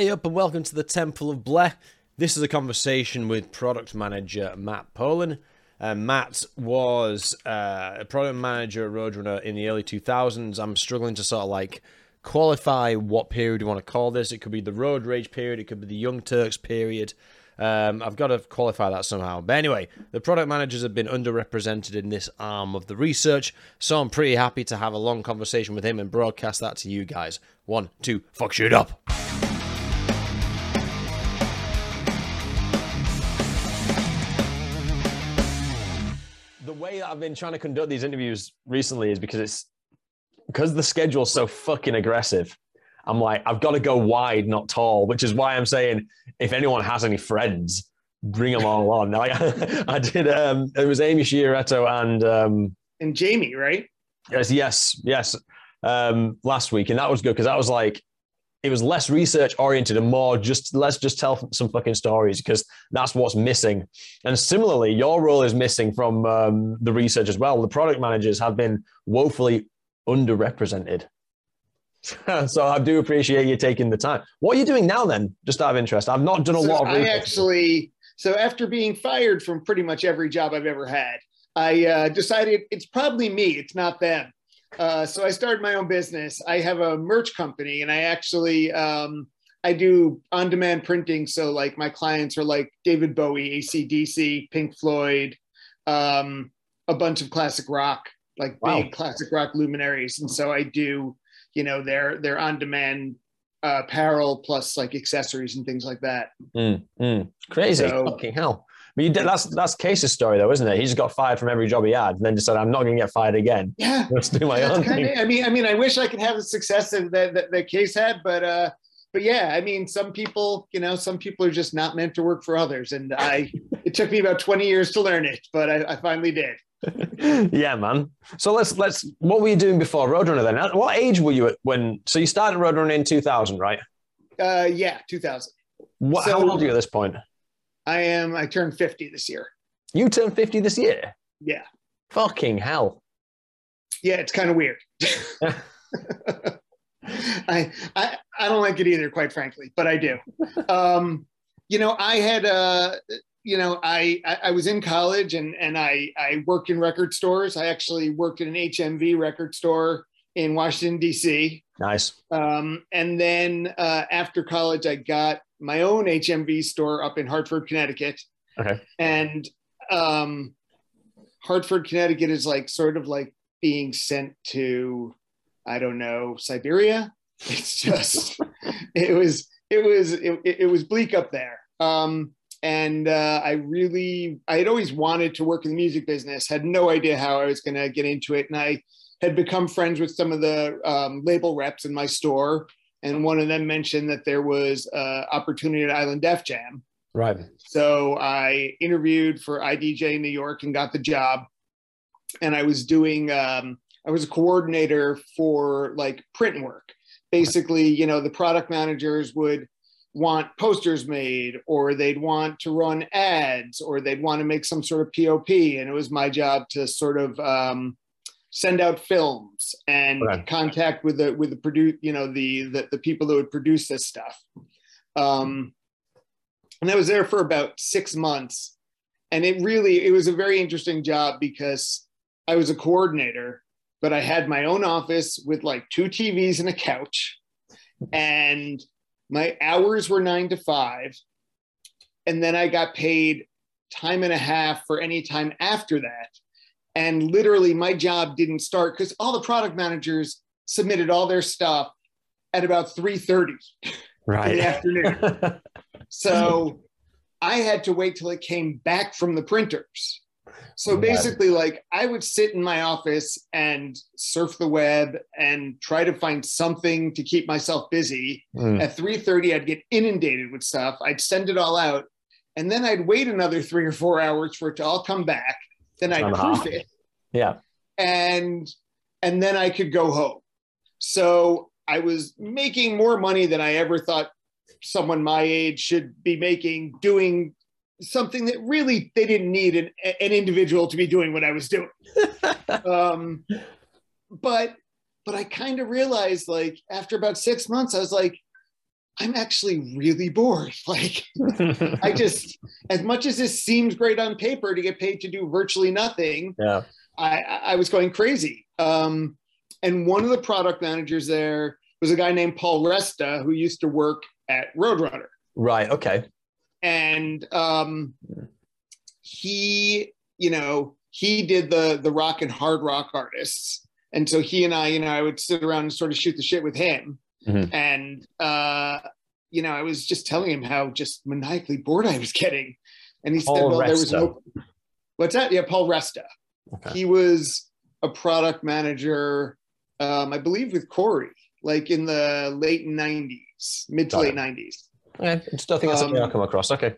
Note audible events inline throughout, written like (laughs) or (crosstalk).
Hey up and welcome to the Temple of Blair. This is a conversation with product manager Matt Polan. Uh, Matt was uh, a product manager at Roadrunner in the early 2000s. I'm struggling to sort of like qualify what period you want to call this. It could be the Road Rage period, it could be the Young Turks period. Um, I've got to qualify that somehow. But anyway, the product managers have been underrepresented in this arm of the research, so I'm pretty happy to have a long conversation with him and broadcast that to you guys. One, two, fuck shit up. Way that I've been trying to conduct these interviews recently is because it's because the schedule's so fucking aggressive. I'm like, I've got to go wide, not tall, which is why I'm saying if anyone has any friends, bring them all on. Like, (laughs) I did, um, it was Amy Sciarretto and um, and Jamie, right? Yes, yes, yes. Um, last week, and that was good because that was like it was less research oriented and more just let's just tell some fucking stories because that's what's missing. And similarly, your role is missing from um, the research as well. The product managers have been woefully underrepresented. (laughs) so I do appreciate you taking the time. What are you doing now then? Just out of interest. I've not done a so lot of I actually so after being fired from pretty much every job I've ever had, I uh, decided it's probably me, it's not them. Uh, so I started my own business. I have a merch company, and I actually um, I do on-demand printing. So like my clients are like David Bowie, ACDC, Pink Floyd, um, a bunch of classic rock, like wow. big classic rock luminaries. And so I do, you know, their their on-demand uh, apparel plus like accessories and things like that. Mm, mm. Crazy, so, fucking hell! But you did, that's that's Cees's story though, isn't it? He just got fired from every job he had, and then decided I'm not going to get fired again. Yeah, (laughs) let's do my own thing. Of, I mean, I mean, I wish I could have the success that that, that Cees had, but uh, but yeah, I mean, some people, you know, some people are just not meant to work for others, and I. (laughs) it took me about 20 years to learn it, but I, I finally did. (laughs) yeah, man. So let's let's. What were you doing before Roadrunner then? What age were you at when? So you started Roadrunner in 2000, right? Uh, yeah, 2000. What, so, how old are you at this point? I am. I turned 50 this year. You turned 50 this year? Yeah. Fucking hell. Yeah, it's kind of weird. (laughs) I, I I don't like it either, quite frankly, but I do. Um, you know, I had uh, you know, I, I, I was in college and and I I worked in record stores. I actually worked in an HMV record store in Washington D.C. Nice. Um, and then uh, after college, I got my own HMV store up in Hartford, Connecticut. Okay. And um, Hartford, Connecticut is like sort of like being sent to, I don't know, Siberia. It's just, (laughs) it was, it was, it, it was bleak up there. Um, and uh, I really, I had always wanted to work in the music business, had no idea how I was going to get into it. And I had become friends with some of the um, label reps in my store and one of them mentioned that there was uh, opportunity at Island Def Jam. Right. So I interviewed for IDJ in New York and got the job. And I was doing, um, I was a coordinator for like print work. Basically, you know, the product managers would want posters made or they'd want to run ads or they'd want to make some sort of POP. And it was my job to sort of, um, send out films and right. contact with the with the produce you know the, the, the people that would produce this stuff. Um and i was there for about six months. And it really it was a very interesting job because i was a coordinator but i had my own office with like two tvs and a couch. And my hours were nine to five. And then i got paid time and a half for any time after that and literally my job didn't start because all the product managers submitted all their stuff at about 3.30 right. in the afternoon. (laughs) So i had to wait till it came back from the printers. So basically like i would sit in my office and surf the web and try to find something to keep myself busy. Mm. at 3.30 i'd get inundated with stuff. I'd send it all out. And then i'd wait another three or four hours for it to all come back then I'd proof it. Yeah. And and then I could go home. So I was making more money than I ever thought someone my age should be making doing something that really they didn't need an, an individual to be doing what I was doing. (laughs) um, but but I kind of realized like after about six months, I was like, I'm actually really bored. (laughs) Like, (laughs) I just, as much as this seems great on paper to get paid to do virtually nothing, yeah, I, I was going crazy. Um, and one of the product managers there was a guy named Paul Resta who used to work at Roadrunner. Right. Okay. And um, he, you know, he did the the rock and hard rock artists, and so he and I, you know, I would sit around and sort of shoot the shit with him. Mhm. And uh, you know, I was just telling him how just maniacally bored I was getting, and he said, Paul "Well, there was no." What's that? Yeah, Paul Resta. Okay. He was a product manager, um, I believe, with Corey, like in the late '90s, mid to late it. '90s. Yeah, I just don't think that's something Um, I'll come across. Okay.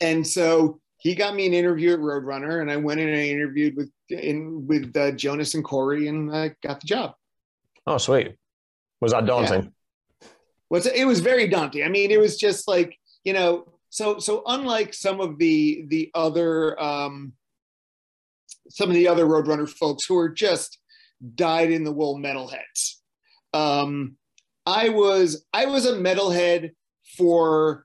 and so he got me an interview at Roadrunner, and I went in and I interviewed with in with uh, Jonas and Corey, and I got the job. Oh, sweet. Was that daunting? Was it was very daunting. I mean, it was just like you know, so so unlike some of the the other um, some of the other Roadrunner folks who are just dyed in the wool metalheads. Um, I was I was a metalhead for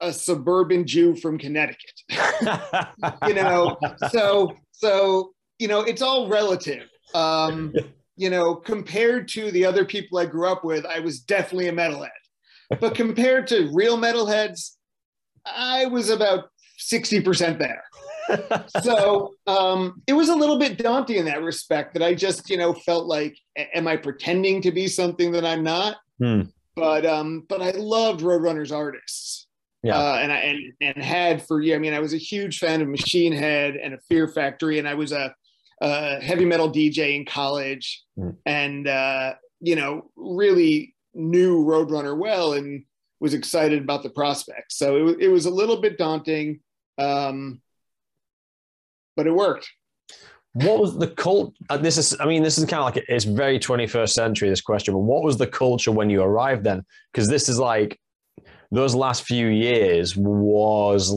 a suburban Jew from Connecticut. (laughs) you know so so you know it's all relative um you know compared to the other people i grew up with i was definitely a metalhead but compared to real metalheads i was about 60% there (laughs) so um it was a little bit daunting in that respect that i just you know felt like am i pretending to be something that i'm not Hmm. but um but i loved roadrunners artists Yeah. uh, and I and and had for yeah. I mean, I was a huge fan of Machine Head and a Fear Factory, and I was a, a heavy metal DJ in college, Mm. and uh, you know, really knew Roadrunner well, and was excited about the prospects. So it, it was a little bit daunting, um, but it worked. what was the cult? Uh, this is, I mean, this is kind of like it's very 21st century. This question, but what was the culture when you arrived then? Because this is like those last few years was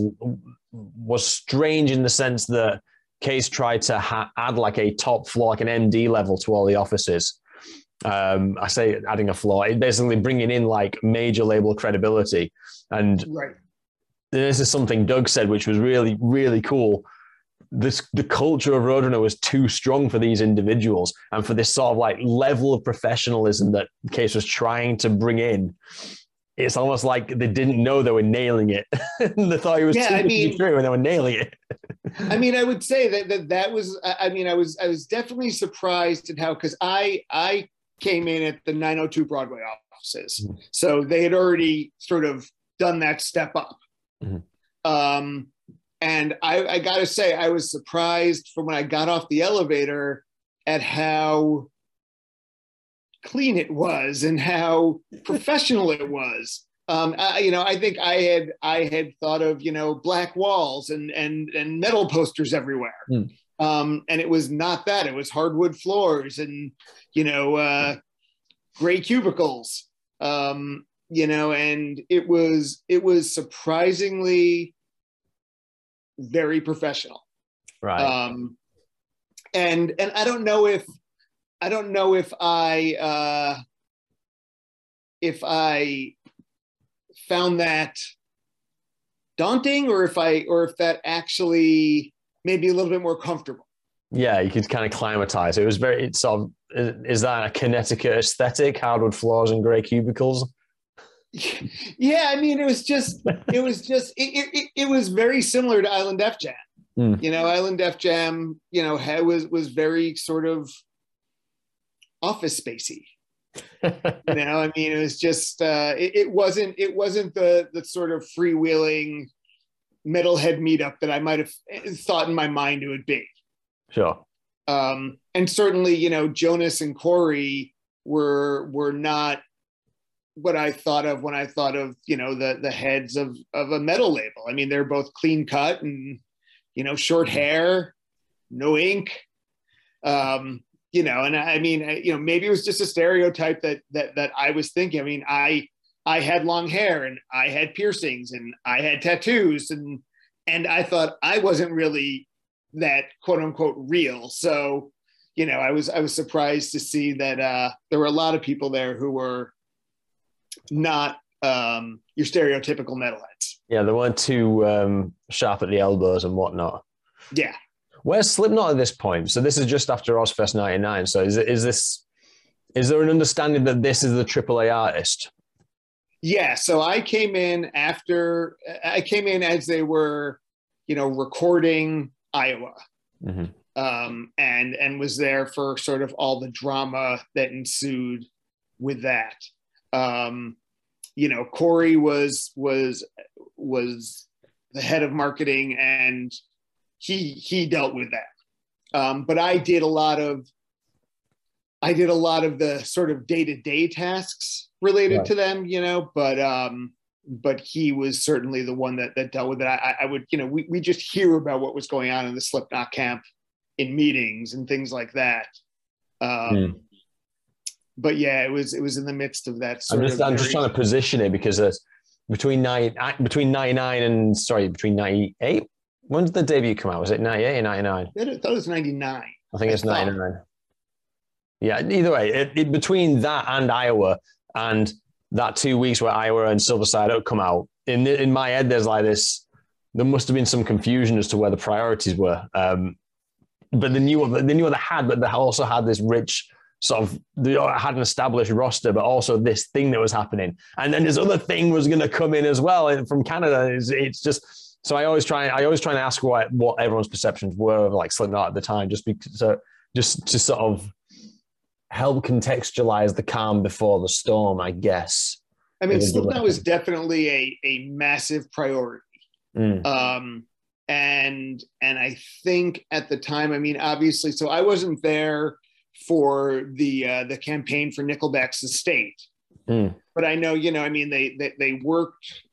was strange in the sense that Cees tried to ha- add like a top floor, like an MD level to all the offices. Um, I say adding a floor, it basically bringing in like major label credibility. And Right. this is something Doug said, which was really, really cool. This the culture of Roadrunner was too strong for these individuals, and for this sort of like level of professionalism that Cees was trying to bring in. It's almost like they didn't know they were nailing it. (laughs) they thought it was Yeah, too I good to be mean- true, and they were nailing it. (laughs) I mean, I would say that that, that was. I mean, I was I was definitely surprised at how because I I came in at the 902 Broadway offices, Mhm. so they had already sort of done that step up. Mhm. Um, and I, I got to say, I was surprised from when I got off the elevator at how clean it was and how (laughs) professional it was. Um, I, you know, I think I had I had thought of you know black walls and and and metal posters everywhere, Hmm. um, and it was not that. It was hardwood floors and you know uh, gray cubicles, um, you know, and it was it was surprisingly very professional Right. um and and i don't know if i don't know if i uh if i found that daunting or if i or if that actually made me a little bit more comfortable yeah, you could kind of climatize. It was very it's sort of is that a Connecticut aesthetic? Hardwood floors and grey cubicles. (laughs) yeah i mean it was just it was just it, it, it was very similar to island def jam Hmm. you know island def jam you know had, was was very sort of office spacey you (laughs) know i mean it was just uh it, it wasn't it wasn't the the sort of freewheeling metalhead meetup that i might have thought in my mind it would be. Sure. um and certainly you know jonas and corey were were not what i thought of when i thought of you know the the heads of of a metal label. I mean they're both clean cut and you know short hair no ink. Um you know and i mean I- you know maybe it was just a stereotype that that that i was thinking i mean i i had long hair and i had piercings and i had tattoos and and i thought i wasn't really that quote unquote real so you know i was i was surprised to see that uh there were a lot of people there who were not um, your stereotypical metalheads. Yeah, they weren't too um, sharp at the elbows and whatnot. Yeah. Where's Slipknot at this point? So this is just after Ozzfest '99. So is is this is there an understanding that this is the AAA artist? Yeah. So I came in after I came in as they were, you know, recording Iowa. Mm-hmm. Um, and and was there for sort of all the drama that ensued with that. Um, you know, Corey was was was the head of marketing, and he he dealt with that. Um, but I did a lot of I did a lot of the sort of day to day tasks related right. to them, you know. But um, but he was certainly the one that that dealt with it. I, I would, you know, we we just hear about what was going on in the Slipknot camp in meetings and things like that. Um, mm but yeah, it was it was in the midst of that. I'm just I'm just trying to position it because there's between nine between 99 and sorry between 98. When did the debut come out? Was it 98 or 99? I thought it was 99. I think it's thought. 99. Yeah, either way, it, it, between that and Iowa and that two weeks where Iowa and Silver Side Up come out, in in my head, there's like this. There must have been some confusion as to where the priorities were. Um, but they knew what they knew what they had, but they also had this rich sort of they had an established roster, but also this thing that was happening, and then this other thing was going to come in as well from Canada. It's, it's, just so I always try. I always try and ask what what everyone's perceptions were of like Slipknot at the time, just because so just to sort of help contextualize the calm before the storm, I guess. I mean, Slipknot was definitely a a massive priority. Mm. Um, and and I think at the time, I mean, obviously, so I wasn't there for the uh, the campaign for Nickelback's The State. Mm. But I know, you know, I mean, they they, they worked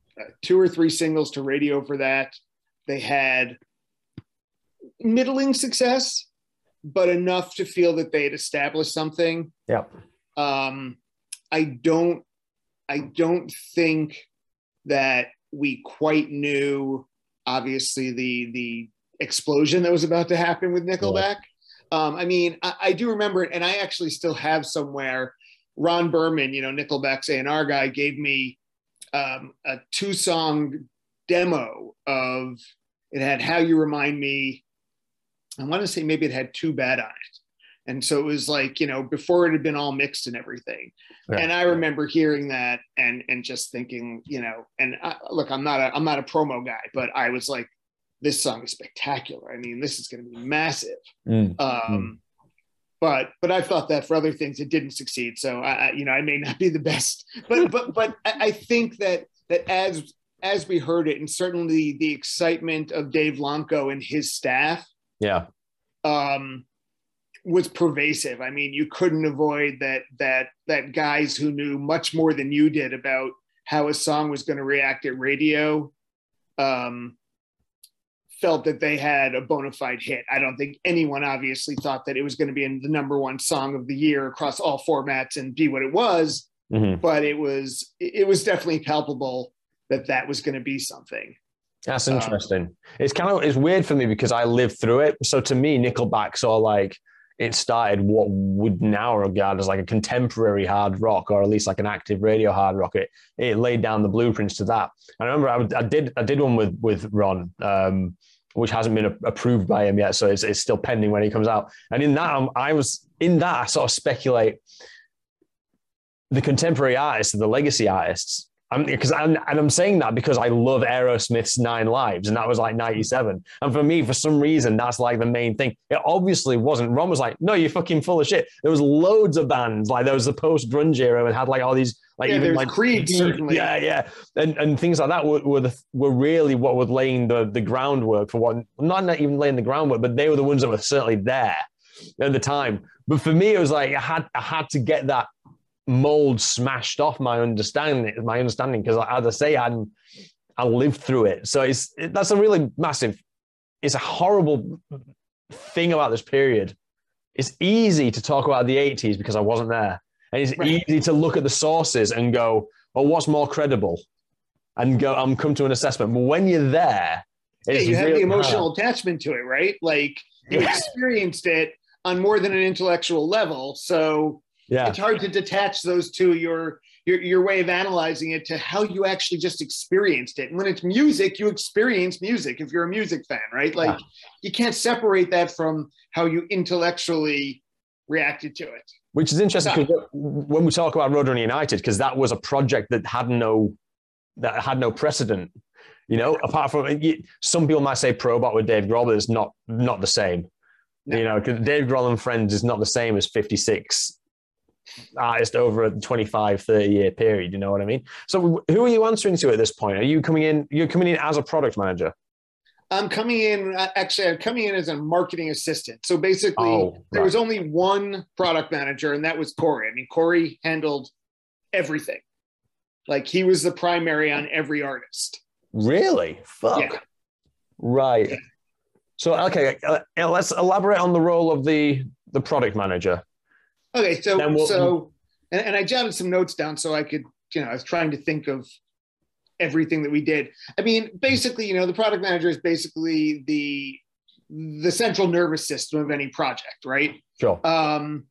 two or three singles to radio for that. They had middling success, but enough to feel that they had established something. Yeah. Um, I don't, I don't think that we quite knew, obviously, the the explosion that was about to happen with Nickelback. Um, I mean, I, I, do remember it, and I actually still have somewhere. Ron Burman, you know, Nickelback's A&R guy, gave me um, a two-song demo of it had "How You Remind Me." I want to say maybe it had "Too Bad" on it, and so it was like you know before it had been all mixed and everything. Yeah. And I remember hearing that and and just thinking, you know, and I, look, I'm not a I'm not a promo guy, but I was like, this song is spectacular. I mean, this is going to be massive. Mm. Um, mm. But but I thought that for other things it didn't succeed. So I, you know I may not be the best, but (laughs) but but I think that that as as we heard it, and certainly the excitement of Dave Loncao and his staff, yeah, um, was pervasive. I mean, you couldn't avoid that that that guys who knew much more than you did about how a song was going to react at radio um, felt that they had a bona fide hit. I don't think anyone obviously thought that it was going to be in the number one song of the year across all formats and be what it was, mm-hmm. but it was it was definitely palpable that that was going to be something. That's um, interesting. Um, it's kind of it's weird for me because I lived through it. So to me, Nickelback saw like it started what would now regard as like a contemporary hard rock, or at least like an active radio hard rock. It it laid down the blueprints to that. I remember I, I did I did one with with Ron. Um, which hasn't been approved by him yet. So it's, it's still pending when he comes out. And in that, I was in that, I sort of speculate the contemporary artists, the legacy artists. I'm because I'm and I'm saying that because I love Aerosmith's Nine Lives, and that was like '97. And for me, for some reason, that's like the main thing. It obviously wasn't. Ron was like, "No, you're fucking full of shit." There was loads of bands like there was the post grunge era and had like all these like yeah, even like Creed, (laughs) certainly. Yeah, yeah, and and things like that were were, the, were really what were laying the the groundwork for what not not even laying the groundwork, but they were the ones that were certainly there at the time. But for me, it was like I had I had to get that mold smashed off my understanding my understanding because as I say i'm I lived through it. So it's it, that's a really massive it's a horrible thing about this period. It's easy to talk about the 80s because I wasn't there. And it's right. easy to look at the sources and go well what's more credible? And go I'm come to an assessment. But when you're there yeah, you have the emotional hard. attachment to it right? Like you yeah. experienced it on more than an intellectual level. So yeah it's hard to detach those two you're your, your way of analyzing it to how you actually just experienced it. And when it's music, you experience music if you're a music fan, right? Like yeah. you can't separate that from how you intellectually reacted to it. Which is interesting because when we talk about Roadrunner United, because that was a project that had no that had no precedent. You know, apart from some people might say Probot with Dave Grohl, but it's not not the same. No. You know, because Dave Grohl and Friends is not the same as 56 artist over a 25 30 year period you know what i mean? So who are you answering to at this point? Are you coming in you're coming in as a product manager? I'm coming in actually i'm coming in as a marketing assistant. So basically oh, right. there was only one product manager and that was corey. I mean corey handled everything. Like he was the primary on every artist. Really? Fuck. Yeah. right. Yeah. so okay uh, let's elaborate on the role of the the product manager Okay, so we'll, so and, and I jotted some notes down so I could, you know, I was trying to think of everything that we did. I mean, basically, you know, the product manager is basically the the central nervous system of any project, right? Sure. Um,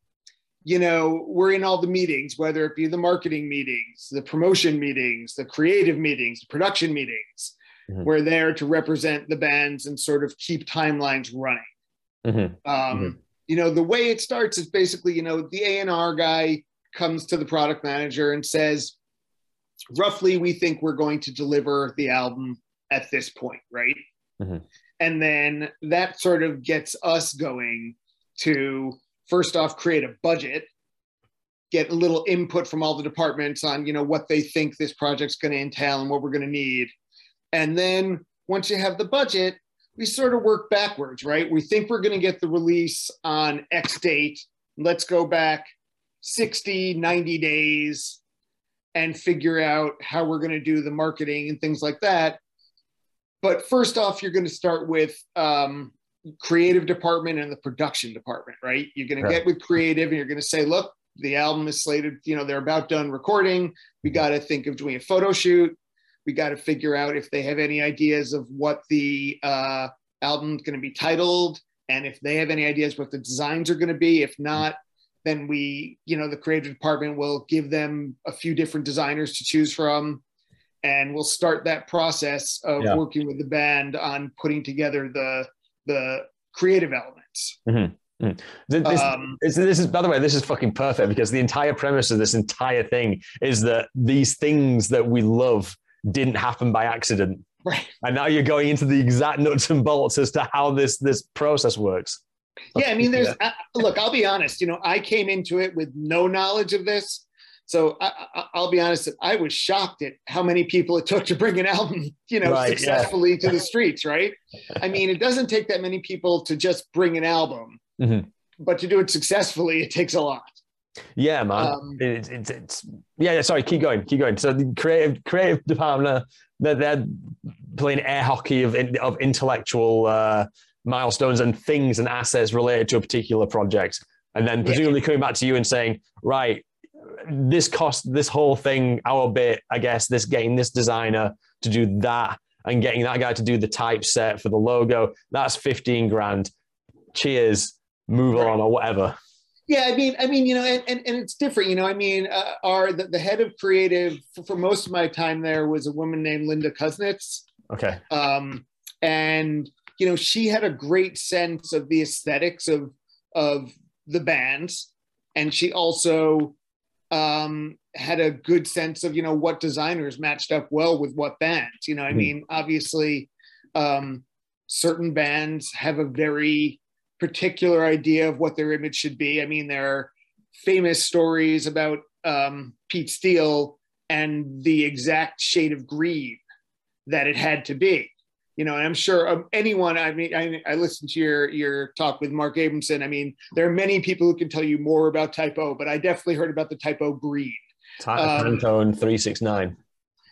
you know, we're in all the meetings, whether it be the marketing meetings, the promotion meetings, the creative meetings, the production meetings. Mm-hmm. We're there to represent the bands and sort of keep timelines running. Mm-hmm. Um, mm-hmm you know the way it starts is basically you know the a&r guy comes to the product manager and says roughly we think we're going to deliver the album at this point right mm-hmm. and then that sort of gets us going to first off create a budget get a little input from all the departments on you know what they think this project's going to entail and what we're going to need and then once you have the budget we sort of work backwards, right? We think we're going to get the release on X date. Let's go back 60, 90 days and figure out how we're going to do the marketing and things like that. But first off, you're going to start with um, creative department and the production department, right? You're going to get with creative and you're going to say, look, the album is slated, you know, they're about done recording. We got to think of doing a photo shoot we got to figure out if they have any ideas of what the uh, album's going to be titled and if they have any ideas what the designs are going to be if not then we you know the creative department will give them a few different designers to choose from and we'll start that process of yeah. working with the band on putting together the the creative elements mm-hmm. Mm. This, um, this, is, by the way, this is fucking perfect because the entire premise of this entire thing is that these things that we love didn't happen by accident. Right. And now you're going into the exact nuts and bolts as to how this this process works. Yeah, I mean, there's uh, look. I'll be honest. You know, I came into it with no knowledge of this, so I, will be honest. I was shocked at how many people it took to bring an album, you know, right, successfully yeah. to the streets. Right. I mean, it doesn't take that many people to just bring an album, mm-hmm. but to do it successfully, it takes a lot. Yeah, man. Um, it's, it's, it's, yeah, yeah. Sorry, keep going, keep going. So the creative creative department, they're, they're playing air hockey of of intellectual uh, milestones and things and assets related to a particular project, and then presumably yeah. coming back to you and saying, right, this cost this whole thing our bit. I guess this getting this designer to do that and getting that guy to do the typeset for the logo. That's fifteen grand. Cheers. Move right. on or whatever. Yeah, I mean, I mean, you know, and, and, and it's different. You know, I mean, uh, our the, the head of creative for, for, most of my time there was a woman named Linda Kuznits. Okay. Um, and you know, she had a great sense of the aesthetics of of the bands, and she also um, had a good sense of you know what designers matched up well with what bands. You know, I mm-hmm. mean, obviously, um, certain bands have a very particular idea of what their image should be. I mean, there are famous stories about um, Pete Steele and the exact shade of green that it had to be. You know, and I'm sure um, anyone. I mean, I, I, listened to your your talk with Mark Abramson. I mean, there are many people who can tell you more about Type O, but I definitely heard about the Type O green. Pantone um, three six nine.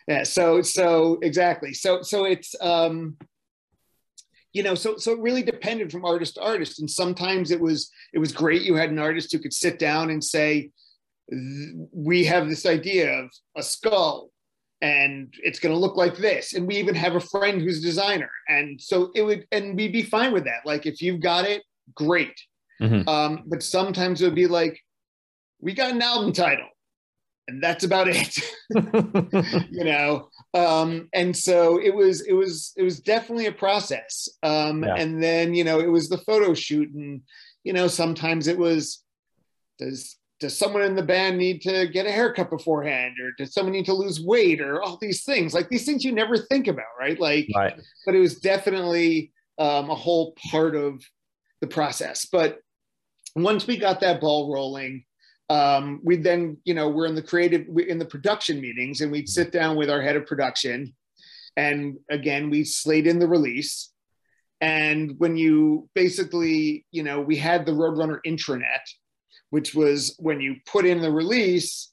Yeah. So so exactly. So so it's um, you know so so it really depended from artist to artist. And sometimes it was it was great you had an artist who could sit down and say we have this idea of a skull and it's going to look like this. And we even have a friend who's a designer. And so it would and we'd be fine with that. Like if you've got it great. Mm-hmm. um, but sometimes it would be like we got an album title. And that's about it. (laughs) (laughs) You know um, and so it was it was it was definitely a process um, yeah. and then you know it was the photo shoot and you know sometimes it was does does someone in the band need to get a haircut beforehand or does someone need to lose weight or all these things like these things you never think about right like right. but it was definitely um, a whole part of the process but once we got that ball rolling um, we then you know we're in the creative in the production meetings and we'd sit down with our head of production. And again we slate in the release. And when you basically you know we had the roadrunner intranet which was when you put in the release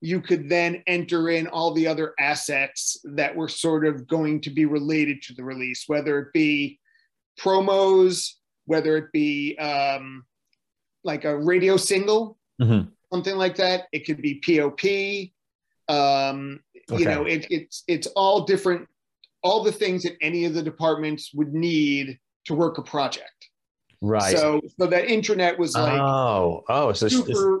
you could then enter in all the other assets that were sort of going to be related to the release whether it be promos whether it be um, like a radio single mm-hmm. something like that. It could be POP. Um, okay. You know, it, it's it's all different, all the things that any of the departments would need to work a project. Right. So so that intranet was like oh oh so super.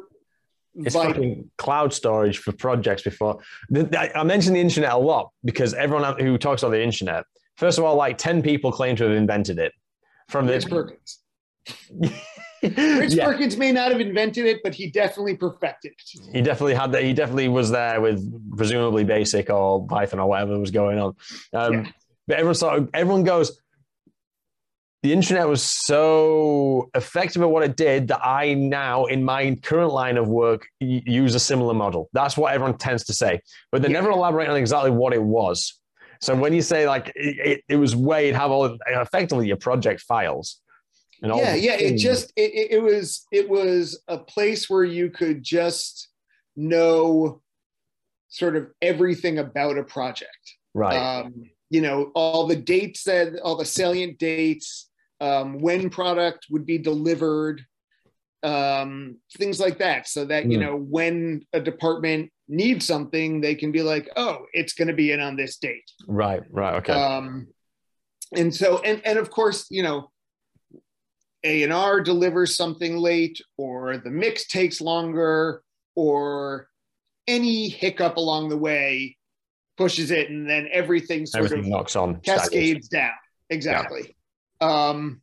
It's, it's fucking cloud storage for projects before. I mentioned the intranet a lot because everyone who talks about the intranet, first of all, like 10 people claim to have invented it. From this. (laughs) (laughs) Rich yeah. Perkins may not have invented it, but he definitely perfected it. He definitely had that. He definitely was there with presumably Basic or Python or whatever was going on. Um, yeah. But everyone sort of, everyone goes, the intranet was so effective at what it did that I now, in my current line of work, use a similar model. That's what everyone tends to say, but they yeah. never elaborate on exactly what it was. So when you say like it, it, it was way to have all effectively your project files, yeah yeah it just it, it was it was a place where you could just know sort of everything about a project. Right. Um, you know all the dates that all the salient dates um, when product would be delivered um, things like that. So that you hmm. know when a department needs something they can be like oh it's going to be in on this date. Right right okay. Um, and so and and of course you know a&R delivers something late or the mix takes longer or any hiccup along the way pushes it and then everything sort everything of knocks on cascades down. Exactly. Yeah. um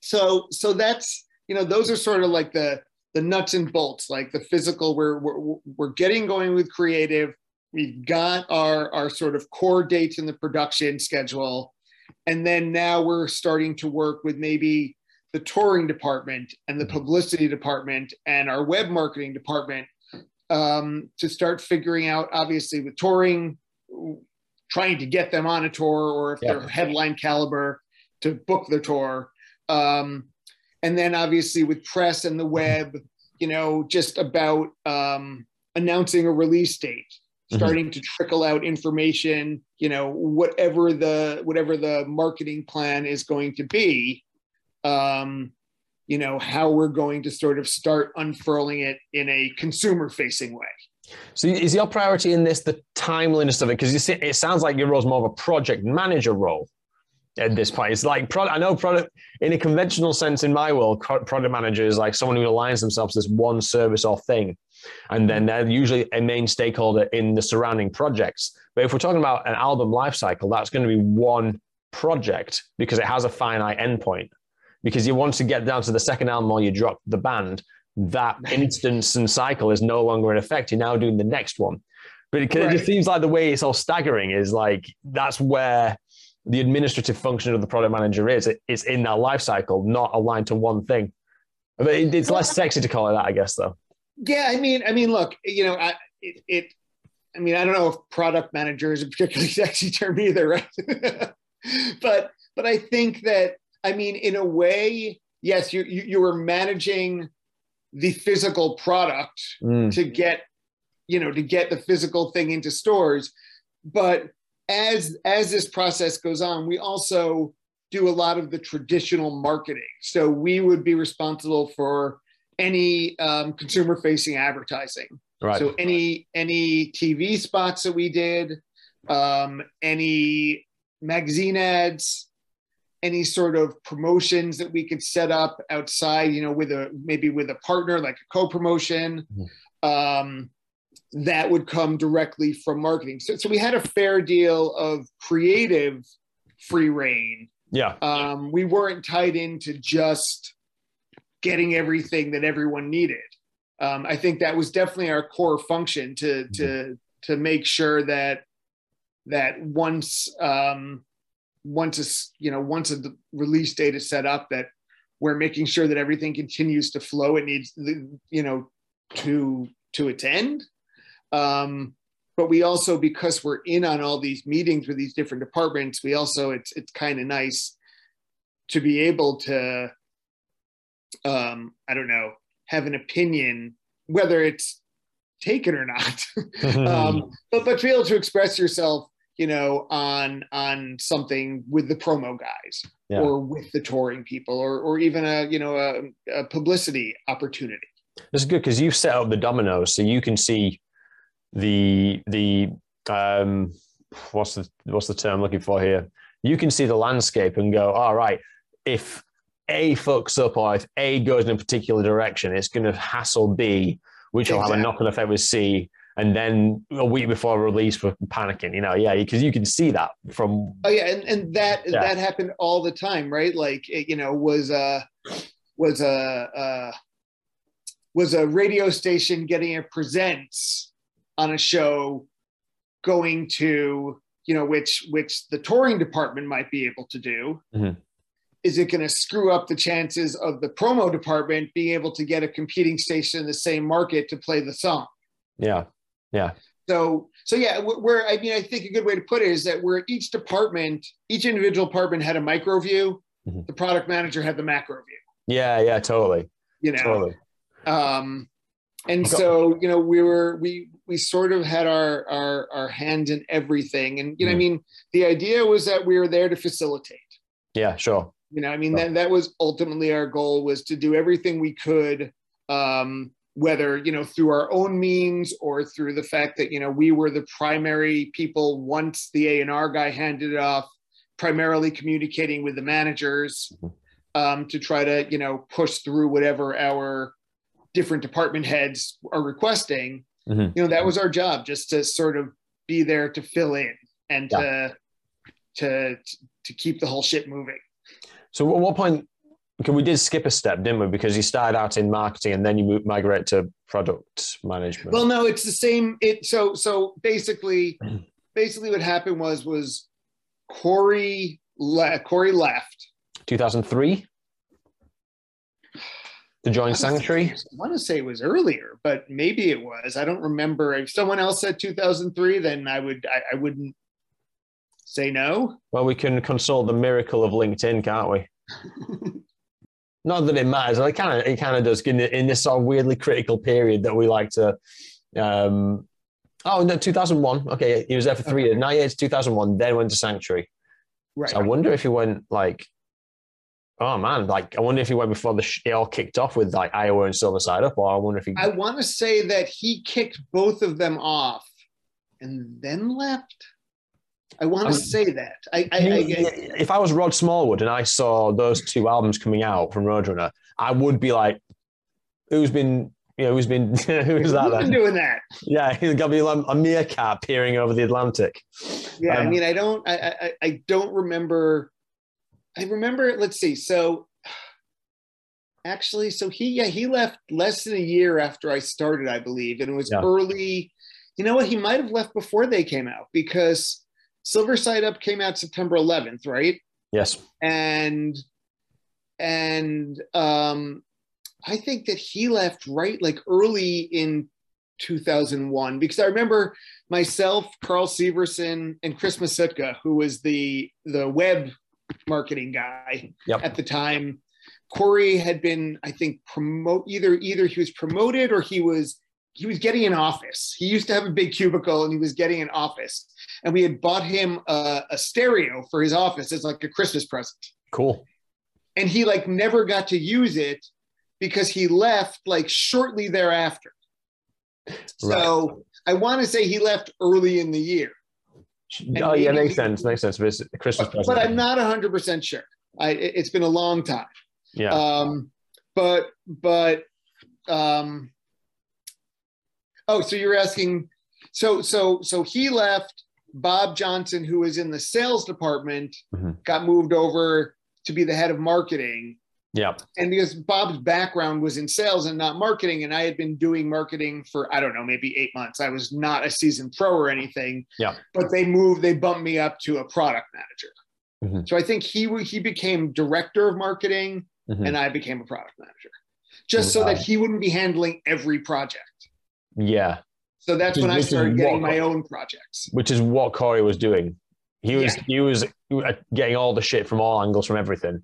so so that's you know those are sort of like the the nuts and bolts like the physical we're we're, we're getting going with creative. We've got our our sort of core dates in the production schedule and then now we're starting to work with maybe the touring department and the mm-hmm. publicity department and our web marketing department um, to start figuring out, obviously, with touring, trying to get them on a tour or if yeah. they're headline caliber to book the tour. Um, and then obviously with press and the web, you know, just about um, announcing a release date, mm-hmm. Starting mm-hmm. to trickle out information, you know, whatever the whatever the marketing plan is going to be um, you know, how we're going to sort of start unfurling it in a consumer facing way. So is your priority in this the timeliness of it? Because you see, it sounds like your role is more of a project manager role at this point. It's like product. I know product in a conventional sense in my world, product manager is like someone who aligns themselves to this one service or thing, and then mm-hmm. they're usually a main stakeholder in the surrounding projects. But if we're talking about an album lifecycle, that's going to be one project because it has a finite endpoint because you want to get down to the second album or you drop the band, that (laughs) instance and cycle is no longer in effect. You're now doing the next one. But it, right. it just seems like the way it's all staggering is like that's where the administrative function of the product manager is. It, it's in that life cycle, not aligned to one thing. But it, it's less sexy to call it that, I guess, though. Yeah, I mean, I mean, look, you know, I, it, it I mean, I don't know if product manager is a particularly (laughs) sexy term either, right? (laughs) but but I think that I mean, in a way, yes, you you, you were managing the physical product mm. to get, you know, to get the physical thing into stores. But as as this process goes on, we also do a lot of the traditional marketing. So we would be responsible for any um, consumer facing advertising. Right. So any any TV spots that we did, um, any magazine ads, any sort of promotions that we could set up outside, you know, with a maybe with a partner, like a co-promotion. Mm-hmm. Um, that would come directly from marketing. So, so we had a fair deal of creative free reign. Yeah. Um, we weren't tied into just getting everything that everyone needed. Um, I think that was definitely our core function to to to make sure that that once um, once a, you know once a release date is set up that we're making sure that everything continues to flow. It needs you know to to attend. Um, but we also because we're in on all these meetings with these different departments we also it's it's kind of nice to be able to um i don't know have an opinion whether it's taken or not (laughs) um (laughs) but but able to express yourself you know on on something with the promo guys Yeah. or with the touring people or or even a you know a, a publicity opportunity It's good because you've set up the dominoes, so you can see the the um, what's the what's the term I'm looking for here? You can see the landscape and go, all right, if A fucks up or if A goes in a particular direction, it's going to hassle B, which will have a knock-on effect with C, and then a week before release, we're panicking. You know, yeah, because you can see that from Oh yeah, and, and that Yeah. that happened all the time, right? Like it, you know, was a was a uh, was a radio station getting a presents on a show going to you know which which the touring department might be able to do. Mhm. Is it going to screw up the chances of the promo department being able to get a competing station in the same market to play the song? yeah, yeah, So, so yeah, where I mean, I think a good way to put it is that where each department, each individual department had a micro view, Mhm. the product manager had the macro view. yeah, yeah, totally, You know, totally. um, and so you know we were we we sort of had our our our hand in everything, and you know, I Mhm. mean, the idea was that we were there to facilitate. Yeah, sure. You know, I mean, Sure. that that was ultimately our goal was to do everything we could. Um, whether you know through our own means or through the fact that you know we were the primary people once the A and R guy handed it off, primarily communicating with the managers Mhm. um, to try to you know push through whatever our different department heads are requesting. Mhm. You know that was our job, just to sort of be there to fill in and to to to keep the whole shit moving. So at what point? Because we did skip a step, didn't we? Because you started out in marketing and then you moved, migrate to product management. Well, no, it's the same. It so so basically, (clears throat) basically what happened was was Corey le- Corey left. 2003 to join Sanctuary. I want to say it was earlier, but maybe it was. I don't remember. If someone else said 2003, then I would I, I wouldn't say no. Well, we can consult the miracle of LinkedIn, can't we? (laughs) Not that it matters. It kind of it kind of does in, in this sort of weirdly critical period that we like to. Um, oh no, 2001. Okay, he was there for three years. 98 to 2001. Then went to Sanctuary. Right. So I wonder if he went like, oh man, like I wonder if he went before the sh- it all kicked off with like Iowa and Silver Side Up, or I wonder if he. I want to say that he kicked both of them off and then left. I want to say that. I, I, I, if I was Rod Smallwood and I saw those two albums coming out from Roadrunner, I would be like, "Who's been, you know, who's been, (laughs) who's that Who's been doing that? Yeah, he's got to be like a meerkat peering over the Atlantic. Yeah, I Um, mean, I don't, I, I, I don't remember. I remember. Let's see. So, (sighs) actually, so he, yeah, he left less than a year after I started, I believe, and it was Yeah. early. You know what? He might have left before they came out because Silver Side Up came out September 11th, right? Yes. And and um, I think that he left right like early in 2001 because I remember myself, Carl Severson, and Chris Masitka, who was the the web marketing guy Yep. at the time. Corey had been, I think, promote either either he was promoted or he was he was getting an office. He used to have a big cubicle and he was getting an office. And we had bought him a, a stereo for his office as like a Christmas present. Cool. And he like never got to use it because he left like shortly thereafter. So I want to say he left early in the year, oh yeah, makes he- sense. Makes sense. It's a Christmas present. but I'm not 100% sure. I, it- it's been a long time. Yeah. Um, but but um, Oh, so you're asking? So so so he left. Bob Johnson, who was in the sales department, Mhm. got moved over to be the head of marketing. Yeah. And because Bob's background was in sales and not marketing, and I had been doing marketing for I don't know, maybe eight months. I was not a seasoned pro or anything. Yeah. But they moved, they bumped me up to a product manager. Mhm. So I think he he became director of marketing, Mhm. and I became a product manager, just so that he wouldn't be handling every project. Yeah. So that's Which when I is- is started getting what- my own projects. Which is what Corey was doing. He was Yeah. he was getting all the shit from all angles from everything.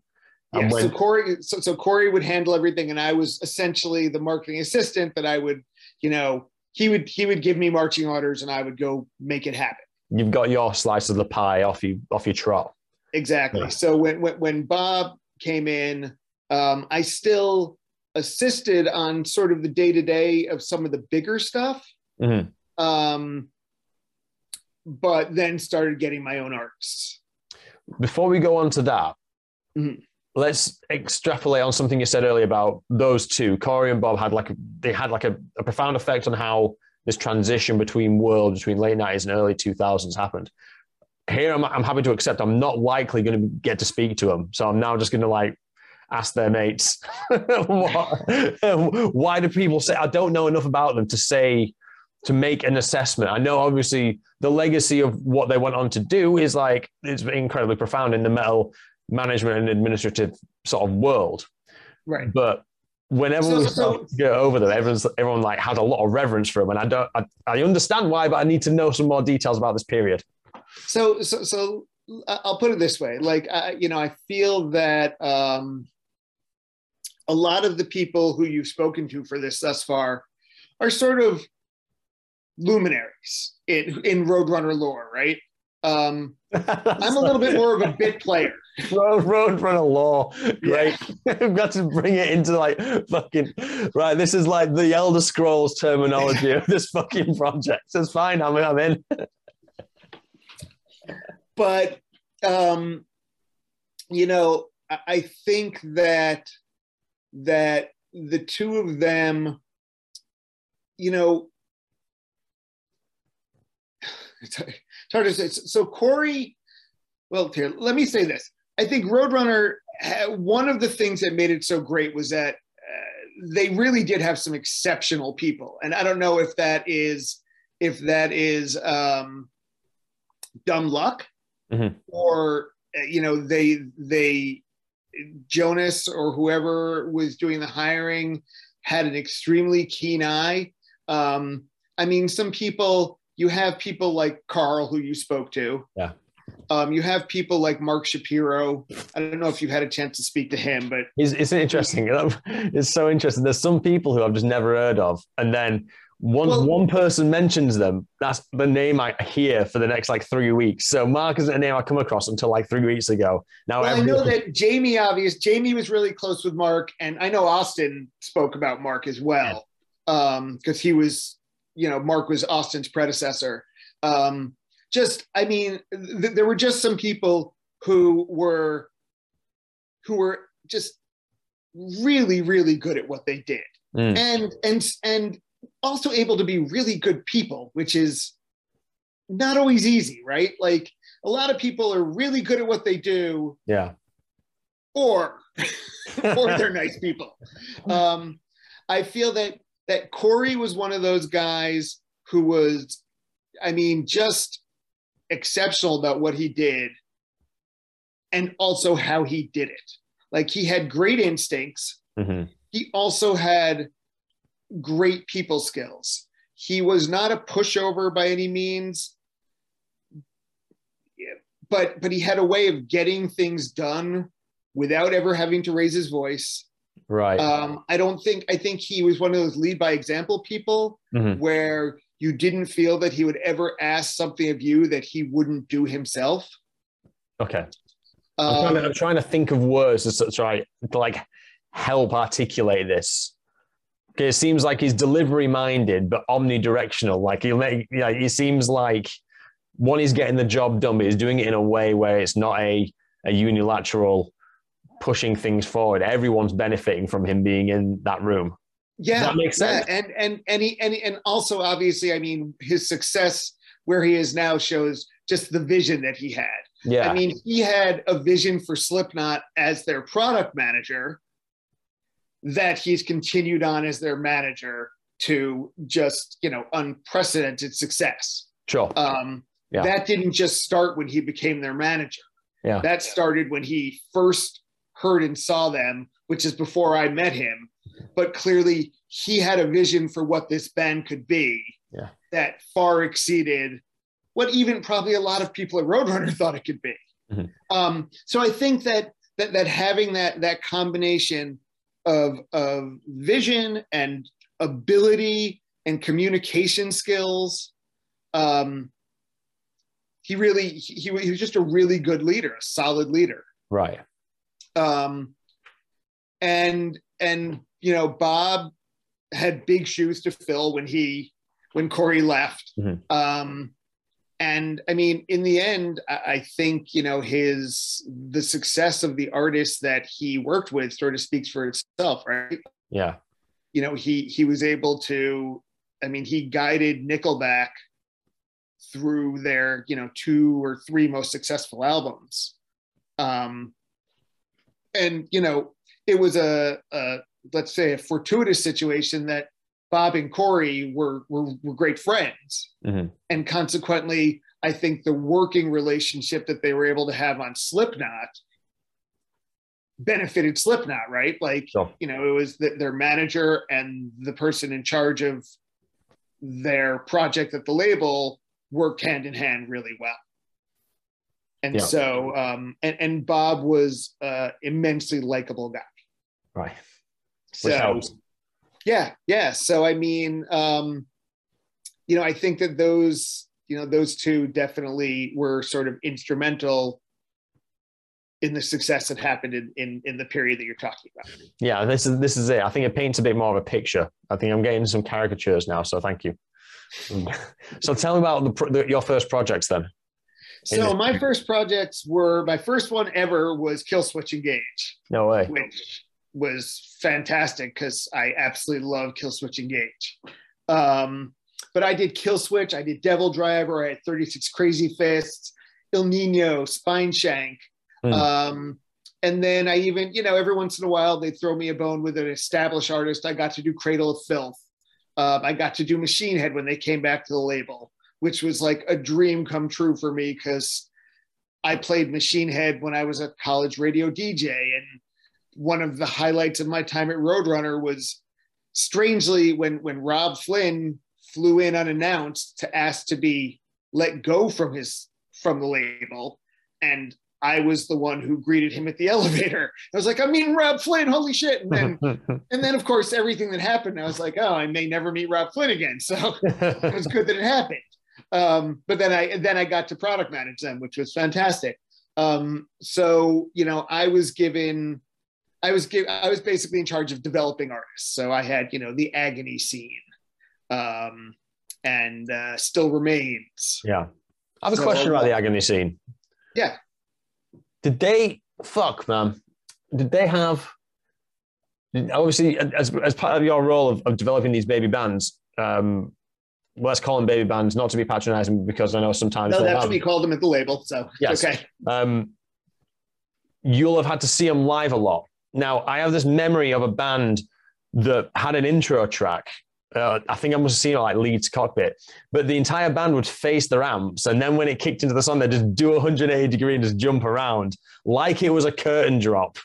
Yeah, And so Corey, so, so Corey would handle everything, and I was essentially the marketing assistant. That I would, you know, he would he would give me marching orders, and I would go make it happen. you've got your slice of the pie off you off your trot. Exactly. Yeah. So when, when when Bob came in, um, I still assisted on sort of the day to day of some of the bigger stuff, Mhm. um, but then started getting my own artists. Before we go on to that, Mhm. let's extrapolate on something you said earlier about those two. Corey and Bob had like a, they had like a, a profound effect on how this transition between worlds, between late nineties and early two thousands happened. Here, I'm, I'm happy to accept. I'm not likely going to get to speak to them, so I'm now just going to like ask their mates. (laughs) why do people say? I don't know enough about them to say to make an assessment. I know obviously the legacy of what they went on to do is like it's incredibly profound in the metal management and administrative sort of world. Right. But whenever So- we so- go over them, everyone's everyone like had a lot of reverence for them, and I don't. I, I understand why, but I need to know some more details about this period. so so so i'll put it this way like I, you know i feel that um a lot of the people who you've spoken to for this thus far are sort of luminaries in in roadrunner lore right um (laughs) i'm a little bit more of a bit player road road runner law. Great. (laughs) We've got to bring it into like fucking right. This is like the Elder Scrolls terminology of this fucking project. It's fine. I'm, I'm in. but um you know I, I think that that the two of them you know (sighs) it's, hard to say. So corey well here let me say this. I think roadrunner one of the things that made it so great was that uh, they really did have some exceptional people. And i don't know if that is if that is um dumb luck Mhm. or uh, you know they they jonas or whoever was doing the hiring had an extremely keen eye um i mean some people you have people like carl who you spoke to Yeah. um you have people like mark shapiro i don't know if you've had a chance to speak to him but It's, it's interesting. (laughs) It's so interesting. There's some people who I've just never heard of, and then once Well- one person mentions them, that's the name I hear for the next like three weeks. So Mark isn't a name I come across until like three weeks ago. Now Well, I know that Jamie, obvious. Jamie was really close with Mark, and I know Austin spoke about Mark as well, because he was, you know, Mark was Austin's predecessor. Um, just, I mean, th- there were just some people who were, who were just really, really good at what they did, Mm. and and and also able to be really good people, which is not always easy, right? Like a lot of people are really good at what they do, yeah. or (laughs) or they're nice people. Um, I feel that that Corey was one of those guys who was, I mean, just exceptional about what he did, and also how he did it. Like he had great instincts. Mhm. He also had great people skills. He was not a pushover by any means. But but he had a way of getting things done without ever having to raise his voice. Right. Um, I don't think I think he was one of those lead by example people Mhm. where you didn't feel that he would ever ask something of you that he wouldn't do himself. Okay. I'm, trying to, Um, I'm trying to think of words to, to try to like help articulate this. Okay, it seems like he's delivery minded but omnidirectional. Like he'll make, yeah, it seems like one he's getting the job done, but he's doing it in a way where it's not a a unilateral pushing things forward. Everyone's benefiting from him being in that room. Yeah, that makes sense. Yeah. And and and he, and and also obviously, I mean, his success where he is now shows just the vision that he had. Yeah. I mean, he had a vision for Slipknot as their product manager that he's continued on as their manager to just, you know, unprecedented success. Sure. Um, Yeah. That didn't just start when he became their manager. Yeah. That started when he first heard and saw them, which is before I met him. But clearly, he had a vision for what this band could be Yeah. that far exceeded what even probably a lot of people at Roadrunner (laughs) thought it could be. Mhm. Um, so I think that that that having that that combination of of vision and ability and communication skills, um, he really he, he was just a really good leader, a solid leader. right. Um, and and you know Bob had big shoes to fill when he when Corey left. Mhm. Um, and I mean, in the end, I, think you know his the success of the artists that he worked with sort of speaks for itself, right? Yeah. You know, he he was able to. I mean, he guided Nickelback through their you know two or three most successful albums. Um, and you know, it was a, a let's say a fortuitous situation that Bob and Corey were were, were great friends, Mhm. and consequently, I think the working relationship that they were able to have on Slipknot benefited Slipknot, right? Like Sure. you know, it was the, their manager and the person in charge of their project at the label worked hand in hand really well. And Yeah. so, um, and, and Bob was uh, immensely likable guy. Right. So, Which helps. Yeah, yeah. So, I mean, um, you know, I think that those, you know, those two definitely were sort of instrumental in the success that happened in, in, in the period that you're talking about. Yeah, this is this is it. I think it paints a bit more of a picture. I think I'm getting some caricatures now, so thank you. (laughs) so tell me about the, the, your first projects then. So my first projects were my first one ever was Killswitch Engage, No way. which was fantastic because I absolutely love Killswitch Engage. Um, but I did Killswitch, I did Devil Driver, I had 36 Crazy Fists, Ill Nino, Spineshank. Hmm. Um, and then I even, you know, every once in a while they throw me a bone with an established artist. I got to do Cradle of Filth. Um, I got to do Machine Head when they came back to the label, which was like a dream come true for me because I played Machine Head when I was a college radio DJ. And one of the highlights of my time at Roadrunner was strangely when, when Robb Flynn flew in unannounced to ask to be let go from his from the label. And I was the one who greeted him at the (laughs) elevator. I was like, I'm meeting Robb Flynn, holy shit. And then (laughs) and then of course everything that happened, I was like, oh, I may never meet Robb Flynn again. So it was good that it happened. Um, but then I then I got to product manage them, which was fantastic. Um, so you know, I was given, I was give, I was basically in charge of developing artists. So I had you know the agony scene, um, and uh, still remains. yeah. I have a So, question about the agony scene. Yeah. Did they fuck man? Did they have obviously as, as part of your role of, of developing these baby bands? Um, let's call them baby bands, not to be patronizing, because I know sometimes No, that's what we called them at the label. So Yes. okay. um, you'll have had to see them live a lot. Now, I have this memory of a band that had an intro track. Uh, I think I must have seen it like Leeds Cockpit, but the entire band would face the ramps, and then when it kicked into the song, they'd just do a 180 degree and just jump around like it was a curtain drop.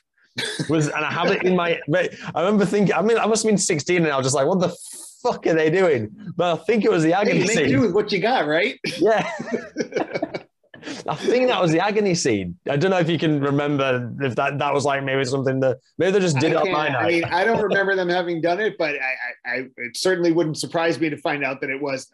Was and I have it in my. I remember thinking. I mean, I must have been 16, and I was just like, "What the fuck are they doing?" But I think it was the agony Hey, scene. do with what you got, right? Yeah. (laughs) I think that was the agony scene. I don't know if you can remember if that, that was like maybe something that maybe they just did it on my can't- I mean, I don't (laughs) remember them having done it, but I, I, I, it certainly wouldn't surprise me to find out that it was.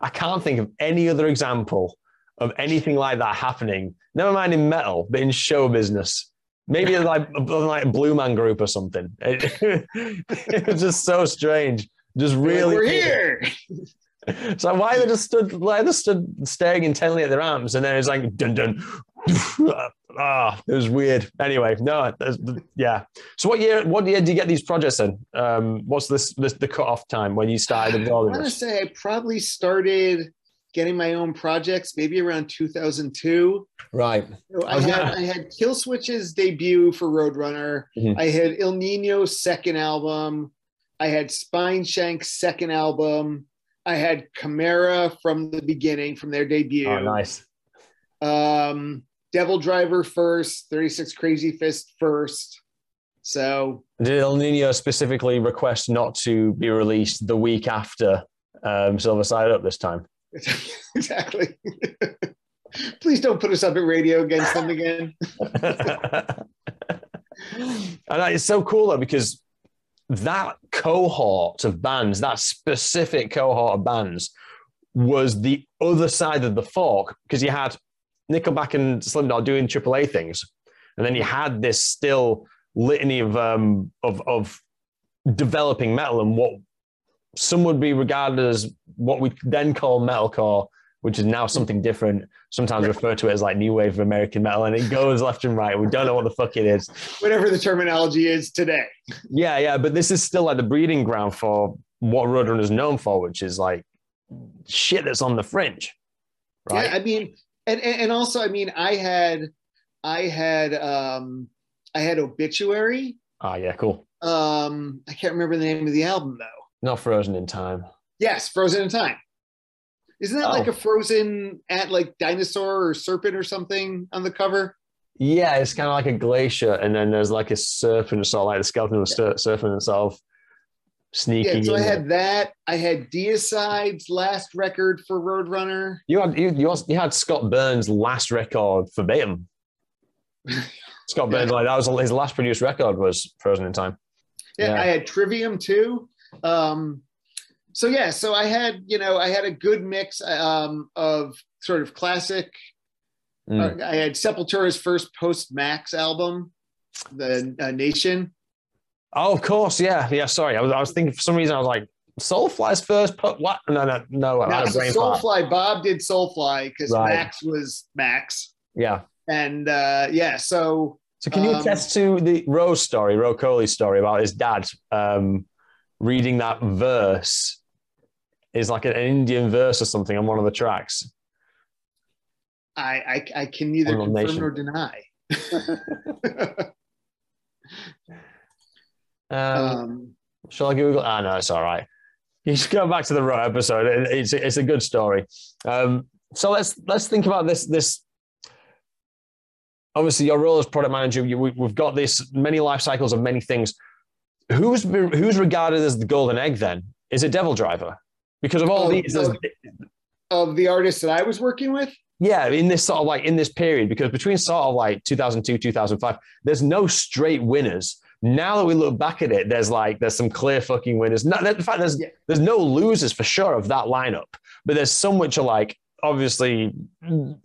I can't think of any other example of anything like that happening. Never mind in metal, but in show business. Maybe (laughs) like like a Blue Man Group or something. It, (laughs) it was just so strange. Just really, we're here. So why they just stood, why they stood staring intently at their arms, and then it's like dun dun. (laughs) ah, it was weird. Anyway, no, yeah. So what year? What year did you get these projects in? Um, what's this, this the cutoff time when you started involving? I want to say I probably started getting my own projects maybe around 2002. Right. So I, had, I had Killswitch's debut for Roadrunner. Mm-hmm. I had Ill Nino's second album. I had Spineshank's second album. I had Chimaira from the beginning, from their debut. Oh, nice. Um, Devil Driver first, 36 Crazy Fist first. So did Ill Nino specifically request not to be released the week after um, Silver Side Up this time? (laughs) exactly. (laughs) Please don't put us up at radio against them again. (laughs) and it's so cool though because that cohort of bands, that specific cohort of bands, was the other side of the fork because you had Nickelback and Slipknot doing AAA things, and then you had this still litany of um, of of developing metal and what some would be regarded as what we then call metalcore, which is now something different. Sometimes refer to it as like new wave of American metal, and it goes left and right. We don't know what the fuck it is. Whatever the terminology is today. Yeah, yeah, but this is still like the breeding ground for what Roadrunner is known for, which is like shit that's on the fringe. Right. Yeah, I mean, and, and also, I mean, I had, I had, um, I had obituary. Ah, yeah, cool. Um, I can't remember the name of the album though. Not frozen in time. Yes, frozen in time. Isn't that oh. like a frozen at like dinosaur or serpent or something on the cover? Yeah, it's kind of like a glacier, and then there's like a serpent, sort of like the skeleton of a serpent itself sneaking. Yeah, so I had that. I had Deicide's last record for Roadrunner. You had you you, also, you had Scott Burns' last record verbatim. (laughs) Scott Burns, yeah. like that was his last produced record was Frozen in Time. Yeah, yeah. I had Trivium too. Um, so yeah, so I had you know I had a good mix um, of sort of classic. Mm. Uh, I had Sepultura's first post Max album, the uh, Nation. Oh, of course, yeah, yeah. Sorry, I was I was thinking for some reason I was like Soulfly's first put what? No, no, no. I brain Soulfly. Bob did Soulfly because right. Max was Max. Yeah. And uh, yeah, so. So can you um, attest to the Rose story, Ro Coley's story about his dad um, reading that verse is like an Indian verse or something on one of the tracks. I I, I can neither confirm nation. nor deny. (laughs) um, um, shall I Google? Ah, no, it's all right. (laughs) You should go back to the raw episode. It's it's a good story. Um, so let's let's think about this this. Obviously, your role as product manager, you, we, we've got this many life cycles of many things who's who's regarded as the golden egg then? Is it Devil Driver? Because of all these of, of the artists that I was working with. Yeah, in this sort of like in this period, because between sort of like 2002, 2005, there's no straight winners. Now that we look back at it, there's like there's some clear fucking winners. No, in fact, there's yeah. there's no losers for sure of that lineup, but there's some which are like obviously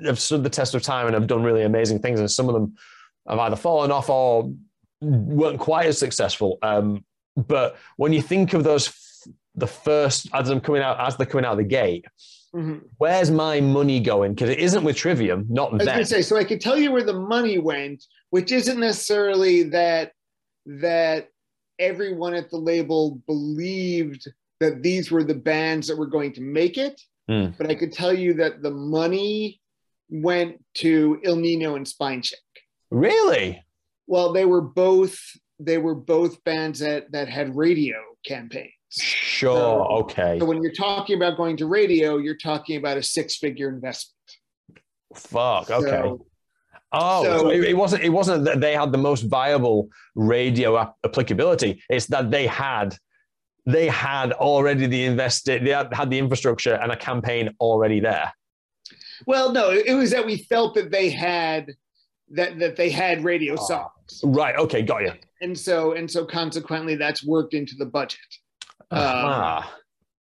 have stood the test of time and have done really amazing things, and some of them have either fallen off or weren't quite as successful. Um, but when you think of those, the first as them coming out as they're coming out of the gate, mm-hmm. where's my money going? Because it isn't with Trivium, not I was going to say. So I can tell you where the money went, which isn't necessarily that that everyone at the label believed that these were the bands that were going to make it. Mm. But I could tell you that the money went to Ill Nino and Spineshank. Really? Well, they were both they were both bands that that had radio campaigns. Sure. So, okay. So when you're talking about going to radio, you're talking about a six figure investment. Fuck. Okay. So, oh, so, it, it, wasn't. It wasn't that they had the most viable radio applicability. It's that they had they had already the invested. They had, had the infrastructure and a campaign already there. Well, no, it was that we felt that they had that that they had radio oh. songs. Right. Okay. Got you. And so and so consequently, that's worked into the budget. Uh-huh. Um,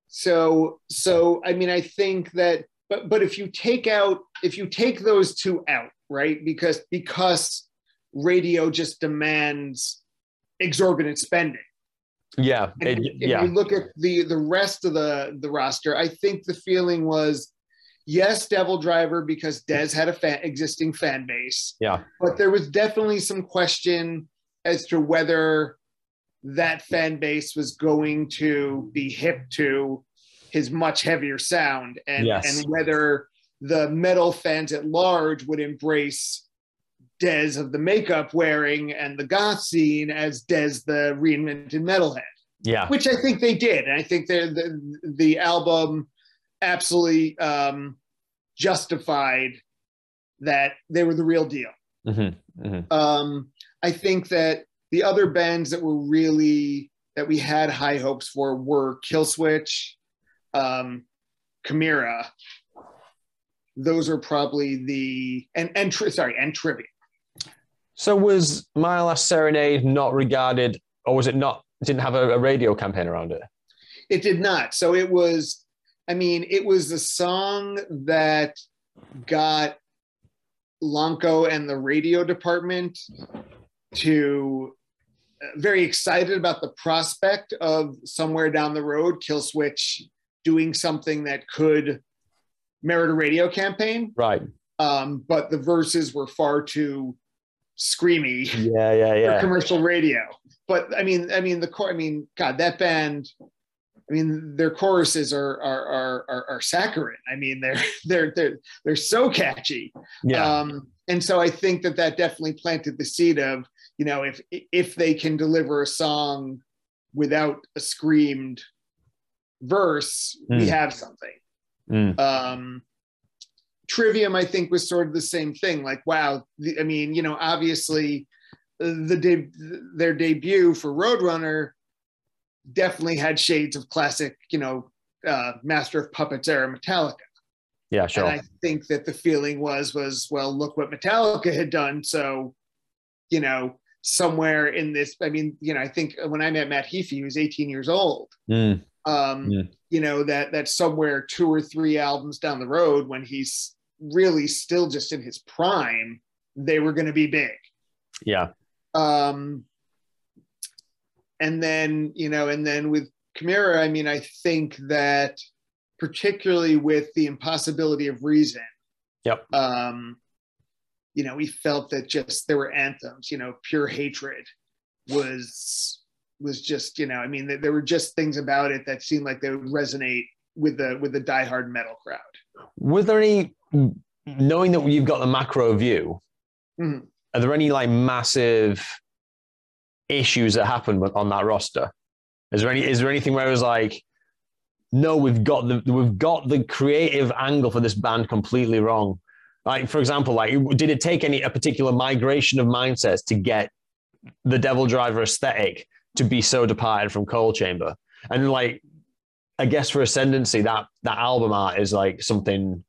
so so I mean, I think that, but but if you take out if you take those two out, right? Because because radio just demands exorbitant spending. Yeah. It, if yeah. you look at the the rest of the the roster, I think the feeling was, yes, Devil Driver because Dez had a fan, existing fan base. Yeah. But there was definitely some question as to whether that fan base was going to be hip to his much heavier sound and Yes. and whether the metal fans at large would embrace Dez of the makeup wearing and the goth scene as Dez the reinvented metalhead Yeah. which I think they did. And I think the the, the album absolutely um, justified that they were the real deal. hmm hmm Um, I think that the other bands that were really that we had high hopes for were Killswitch, um, Chimaira. Those are probably the and and tri- sorry and Trivia. So was My Last Serenade not regarded, or was it not? Didn't have a, a radio campaign around it. It did not. So it was, I mean, it was the song that got Loncao and the radio department to very excited about the prospect of somewhere down the road, Killswitch doing something that could merit a radio campaign. Right. Um, but the verses were far too screamy (laughs) Yeah. Yeah. for Yeah. commercial radio. But I mean, I mean the core. I mean, God, that band. I mean, their choruses are are are are, are saccharine. I mean, they're (laughs) they're they're they're so catchy. Yeah. Um, and so I think that that definitely planted the seed of you know if if they can deliver a song without a screamed verse, we Mm. have something. Mm. Um, Trivium, I think, was sort of the same thing. Like, wow, the, I mean, you know, obviously, uh, the de- their debut for Roadrunner definitely had shades of classic, you know, uh, Master of Puppets era Metallica. Yeah. Sure. And I think that the feeling was was well, look what Metallica had done. So, you know, somewhere in this, I mean, you know, I think when I met Matt Heafy, he was 18 years old. Mm. Um, Yeah. You know that that somewhere two or three albums down the road, when he's really still just in his prime, they were going to be big. Yeah. Um, and then you know, and then with Chimaira, I mean, I think that particularly with the impossibility of reason, Yep. um, you know, we felt that just there were anthems, you know, pure hatred was was just, you know, I mean, there, there were just things about it that seemed like they would resonate with the with the diehard metal crowd. Was there any, knowing that you've got the macro view, Mhm. are there any like massive issues that happened on that roster? Is there any? Is there anything where it was like, no, we've got the we've got the creative angle for this band completely wrong? Like for example, like did it take any a particular migration of mindsets to get the Devil Driver aesthetic to be so departed from Coal Chamber? And like, I guess for Ascendancy, that that album art is like something.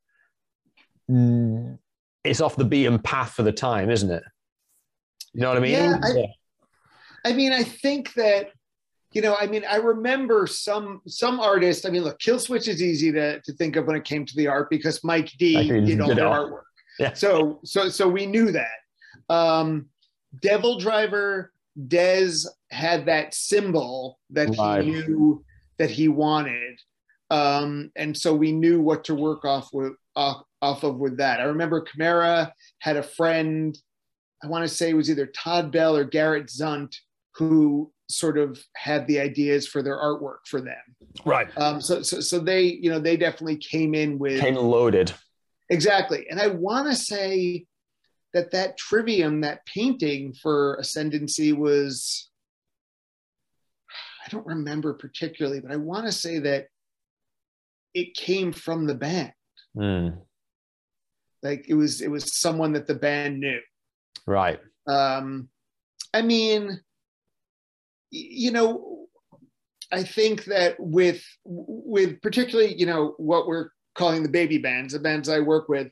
mm, It's off the beaten path for the time, isn't it? You know what I mean? Yeah, I- I mean, I think that you know, I mean, I remember some some artists. I mean, look, Killswitch is easy to, to think of when it came to the art because Mike D did all did their it all. artwork. Yeah. So so so we knew that. Um, Devil Driver, Dez had that symbol that Right. he knew that he wanted, um, and so we knew what to work off with off, off of with that. I remember Chimaira had a friend. I want to say it was either Todd Bell or Garrett Zunt who sort of had the ideas for their artwork for them. right. Um, so, so, so they, you know, they definitely came in with Came loaded. Exactly. And I want to say that that trivium, that painting for Ascendancy was, I don't remember particularly, but I want to say that it came from the band. Mm, Like it was, it was someone that the band knew. right. um i mean you know i think that with with particularly you know what we're calling the baby bands the bands i work with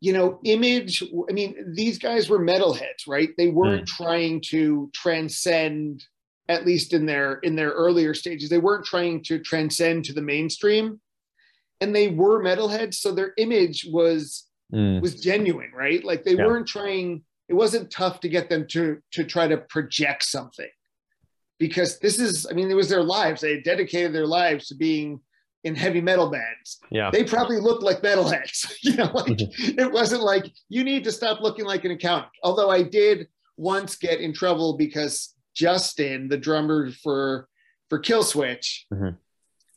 you know image i mean these guys were metalheads right they weren't trying to transcend at least in their in their earlier stages they weren't trying to transcend to the mainstream and they were metalheads so their image was Mm, was genuine, right? Like they Yeah. weren't trying, it wasn't tough to get them to to try to project something. Because this is, I mean, it was their lives. They had dedicated their lives to being in heavy metal bands. Yeah. They probably looked like metalheads. (laughs) you know, like it wasn't like you need to stop looking like an accountant. Although I did once get in trouble because Justin, the drummer for for Killswitch, Mhm.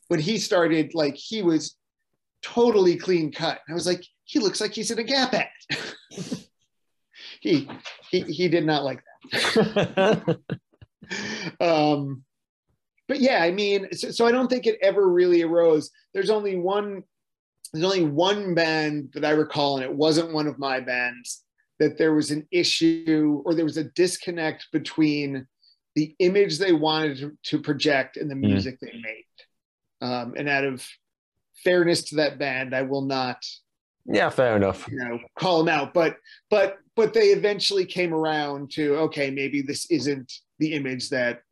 when he started, like he was totally clean cut. I was like, he looks like he's in a Gap ad. (laughs) he he he did not like that. (laughs) um, but yeah, I mean, so, so I don't think it ever really arose. There's only one. There's only one band that I recall, and it wasn't one of my bands. That there was an issue or there was a disconnect between the image they wanted to, to project and the music they made. Um, and out of fairness to that band, I will not yeah, fair enough. you know call them out but but but they eventually came around to okay maybe this isn't the image that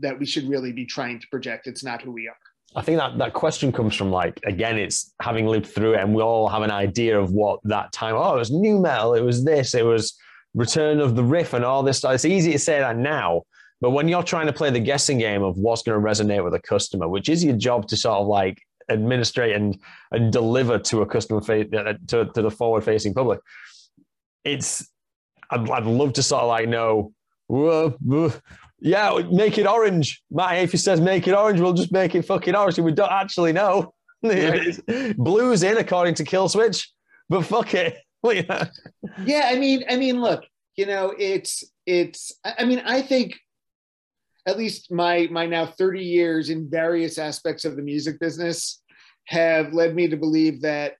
that we should really be trying to project it's not who we are I think that that question comes from like again, it's having lived through it, and we all have an idea of what that time. Oh, it was new metal. It was this. It was Return of the Riff, and all this stuff. It's easy to say that now, but when you're trying to play the guessing game of what's going to resonate with a customer, which is your job to sort of like administrate and and deliver to a customer face uh, to to the forward facing public, it's I'd, I'd love to sort of like know. "Whoa, whoa, yeah, make it orange. Matt Heafy says make it orange, we'll just make it fucking orange. We don't actually know. (laughs) Blue's in according to Killswitch, but fuck it. (laughs) Yeah. yeah i mean i mean look you know it's it's i I mean i think at least my my now 30 years in various aspects of the music business have led me to believe that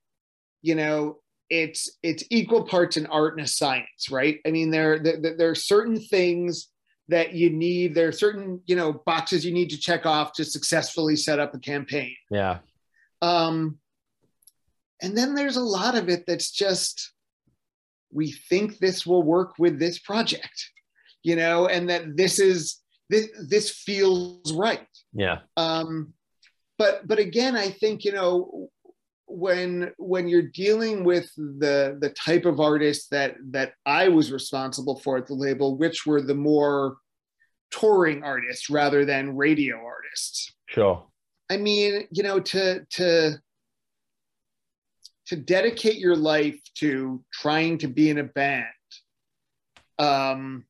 you know it's it's equal parts an art and a science right i mean there there, there are certain things that you need there are certain you know boxes you need to check off to successfully set up a campaign Yeah. um, and then there's a lot of it that's just we think this will work with this project, you know, and that this is this this feels right. Yeah. Um, but but again, I think you know when when you're dealing with the the type of artists that that I was responsible for at the label, which were the more touring artists rather than radio artists. Sure. I mean, you know, to to to dedicate your life to trying to be in a band, um,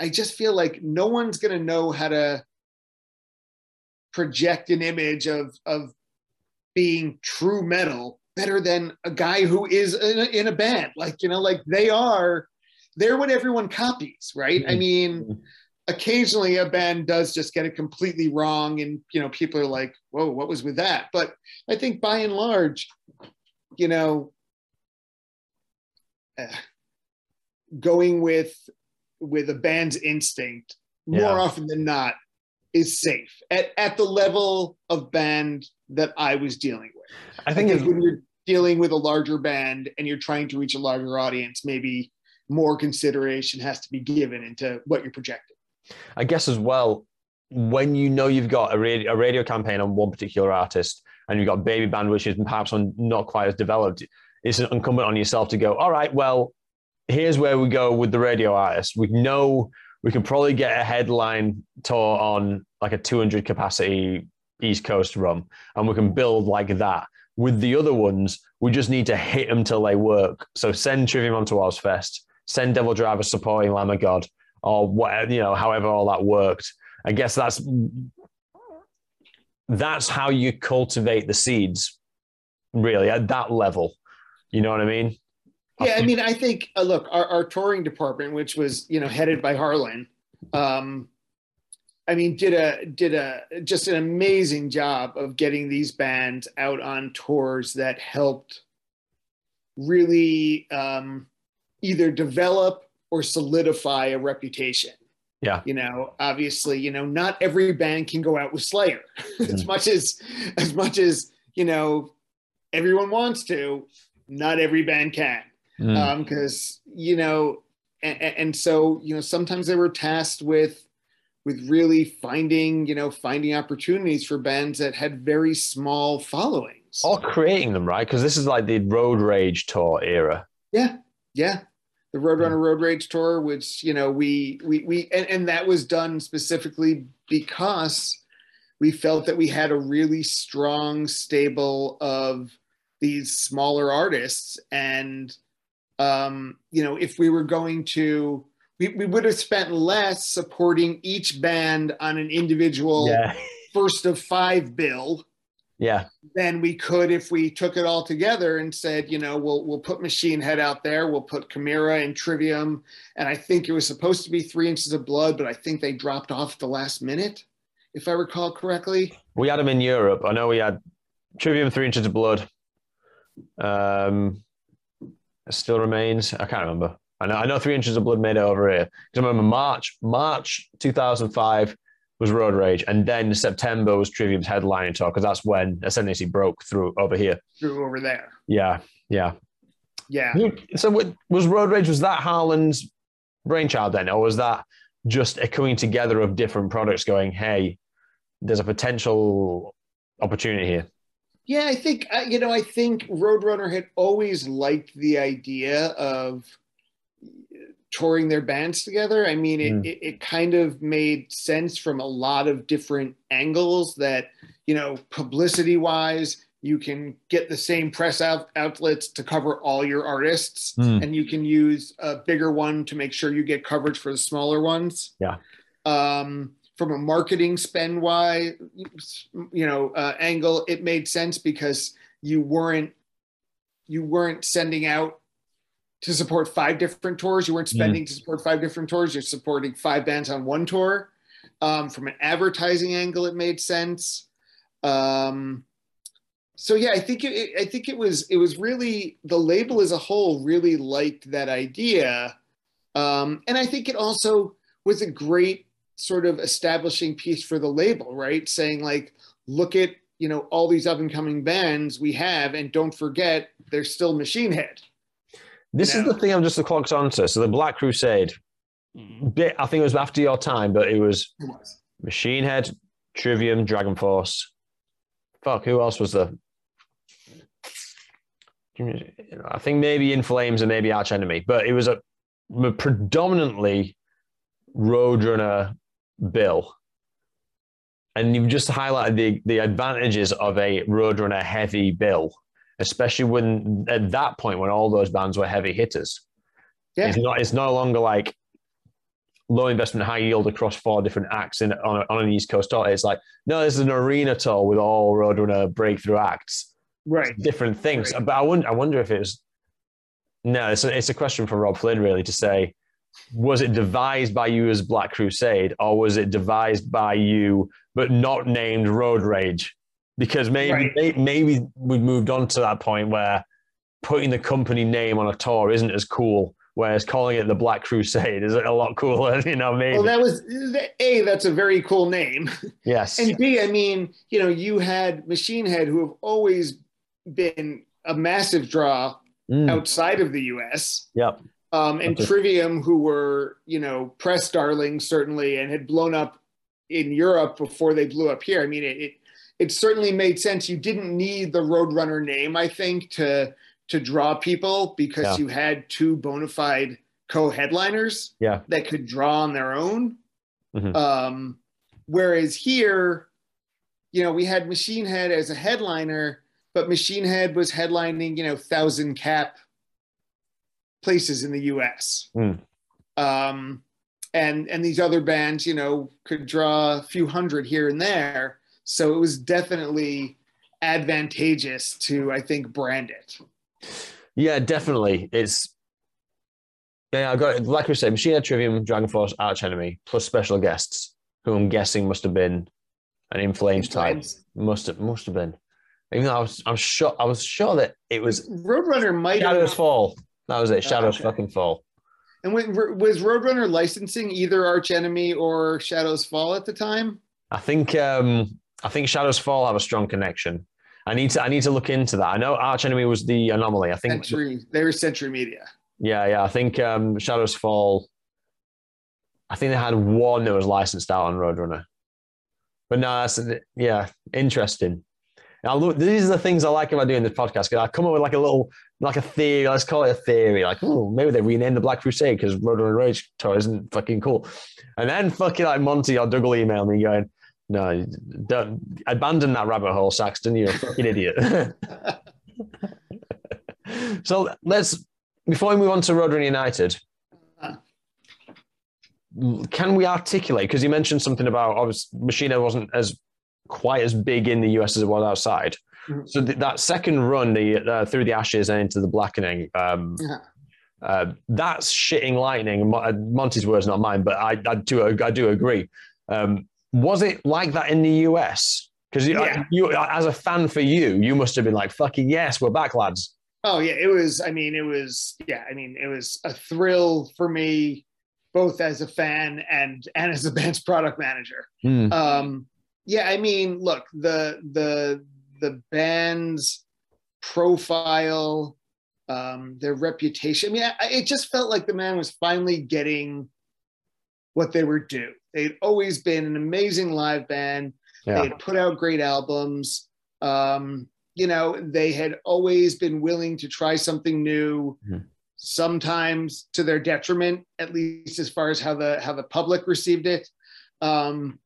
I just feel like no one's going to know how to project an image of of being true metal better than a guy who is in a, in a band. Like you know, like they are, they're what everyone copies, right? I Mhm. mean occasionally a band does just get it completely wrong and you know people are like whoa what was with that but i think by and large you know eh, going with with a band's instinct more Yeah. often than not is safe at, at the level of band that i was dealing with I think it's, when you're dealing with a larger band and you're trying to reach a larger audience maybe more consideration has to be given into what you're projecting I guess as well, when you know you've got a radio, a radio campaign on one particular artist and you've got baby band, which is perhaps on, not quite as developed, it's incumbent on yourself to go, all right, well, here's where we go with the radio artist. We know we can probably get a headline tour on like a 200 capacity East Coast run, and we can build like that. With the other ones, we just need to hit them till they work. So send Trivium on to Ozzfest, send Devil Driver supporting Lamb of God, or whatever, you know, however all that worked. I guess that's that's how you cultivate the seeds, really, at that level. You know what I mean? Yeah, I mean, I think uh, look, our, our touring department, which was you know headed by Harlan, um, I mean, did a did a just an amazing job of getting these bands out on tours that helped really um, either develop or solidify a reputation. Yeah. You know, obviously, you know, not every band can go out with Slayer (laughs) as Mhm. much as as much as you know everyone wants to. Not every band can Mm. um because you know and, and so you know sometimes they were tasked with with really finding you know finding opportunities for bands that had very small followings or creating them, right? Because this is like the road rage tour era. yeah yeah the roadrunner road rage tour which you know we we we and, and that was done specifically because we felt that we had a really strong stable of these smaller artists and um, you know if we were going to we, we would have spent less supporting each band on an individual Yeah. (laughs) first of five bill Yeah. than we could if we took it all together and said, you know, we'll we'll put Machine Head out there, we'll put Chimaira and Trivium, and I think it was supposed to be Three Inches of Blood, but I think they dropped off the last minute, if I recall correctly. We had them in Europe. I know we had Trivium, Three Inches of Blood. Um, still remains. I can't remember. I know, I know Three Inches of Blood made it over here. Because I remember March, March 2005 was Road Rage, and then September was Trivium's headlining tour because that's when Ascendancy broke through over here. Through over there. Yeah, yeah. Yeah. So what- was Road Rage was that Harlan's brainchild then, or was that just a coming together of different products? Going, hey, there's a potential opportunity here. Yeah, I think uh, you know. I think Roadrunner had always liked the idea of touring their bands together. I mean, it, Mm. it it kind of made sense from a lot of different angles. That you know, publicity wise, you can get the same press out, outlets to cover all your artists, Mm. and you can use a bigger one to make sure you get coverage for the smaller ones. Yeah. Um, from a marketing spend wise, you know, uh, angle, it made sense because you weren't you weren't sending out to support five different tours. You weren't Mm. spending to support five different tours. You're supporting five bands on one tour. Um, from an advertising angle, it made sense. Um, so yeah, I think it, I think it was it was really the label as a whole really liked that idea, um, and I think it also was a great sort of establishing piece for the label, right? Saying like, look at you know all these up and coming bands we have, and don't forget there's still Machine Head. This is the thing I'm just the clocked onto. So the Black Crusade, mm-hmm. bit I think it was after your time, but it was It was. Machine Head, Trivium, Dragon Force. Fuck, who else was there? I think maybe In Flames and maybe Arch Enemy, but it was a predominantly Roadrunner bill. And you've just highlighted the, the advantages of a Roadrunner heavy bill, especially when at that point when all those bands were heavy hitters. Yeah. It's not it's no longer like low investment, high yield across four different acts in, on, a, on an East Coast tour. It's like, no, this is an arena tour with all Roadrunner breakthrough acts, Right. different things. Right. But I wonder, I wonder if it was, no, it's a, it's a question for Robb Flynn really to say, was it devised by you as Black Crusade or was it devised by you but not named Road Rage? Because maybe Right. may, maybe we've moved on to that point where putting the company name on a tour isn't as cool, whereas calling it the Black Crusade is a lot cooler. (laughs) You know, maybe Well, that was a. That's a very cool name. yes, And B, I mean, you know, you had Machine Head, who have always been a massive draw Mm, outside of the U.S. yep, Um, and Okay. Trivium, who were, you know, press darlings certainly, and had blown up in Europe before they blew up here. I mean, it it, it certainly made sense. You didn't need the Roadrunner name, I think, to to draw people because Yeah. you had two bona fide co-headliners Yeah. that could draw on their own. Mhm. Um, whereas here, you know, we had Machine Head as a headliner, but Machine Head was headlining, you know, thousand cap places in the U.S. Mm. Um, and and these other bands, you know, could draw a few hundred here and there. So it was definitely advantageous to, I think, brand it. yeah, definitely. It's yeah, I got it. Like we said, Machine Head Trivium, Dragon Force, Arch Enemy, plus special guests, who I'm guessing must have been an In Flames type. Must have must have been. Even though I was I'm sure I was sure that it was Roadrunner might Shadows have. Fall. That was it. Shadows okay. fucking fall. And when, was Roadrunner licensing either Arch Enemy or Shadows Fall at the time? I think um I think Shadows Fall have a strong connection. I need to I need to look into that. I know Arch Enemy was the anomaly. I think Century, they were Century Media. yeah, yeah. I think um Shadows Fall I think they had one that was licensed out on Roadrunner. But no, that's yeah, interesting. Now look, these are the things I like about doing this podcast because I come up with like a little, like a theory. Let's call it a theory. Like, oh, maybe they renamed the Black Crusade because Road and Rage tour isn't fucking cool. And then fucking like Monty or Doug will email me going, no, don't abandon that rabbit hole, Saxton. You're a fucking idiot. (laughs) so let's before we move on to Roadrunner United. Can we articulate? Because you mentioned something about obviously Machina wasn't as quite as big in the US as it was outside. So th- that second run, the uh, through the ashes and into the blackening, um, Yeah. uh, that's shitting lightning. Uh, Monte's words, not mine, but I, I do I do agree. Um, was it like that in the US? Because you, Yeah. you, as a fan for you, you must have been like, "Fucking yes, we're back, lads." Oh yeah, it was. I mean, it was. Yeah, I mean, it was a thrill for me, both as a fan and and as a band's product manager. Hmm. Um, yeah, I mean, look, the the the band's profile, um, their reputation. I mean, I, it just felt like the man was finally getting what they were due. They'd always been an amazing live band. Yeah. They Yeah, had put out great albums. Um, you know, they had always been willing to try something new, Mhm. sometimes to their detriment, at least as far as how the how the public received it. Um,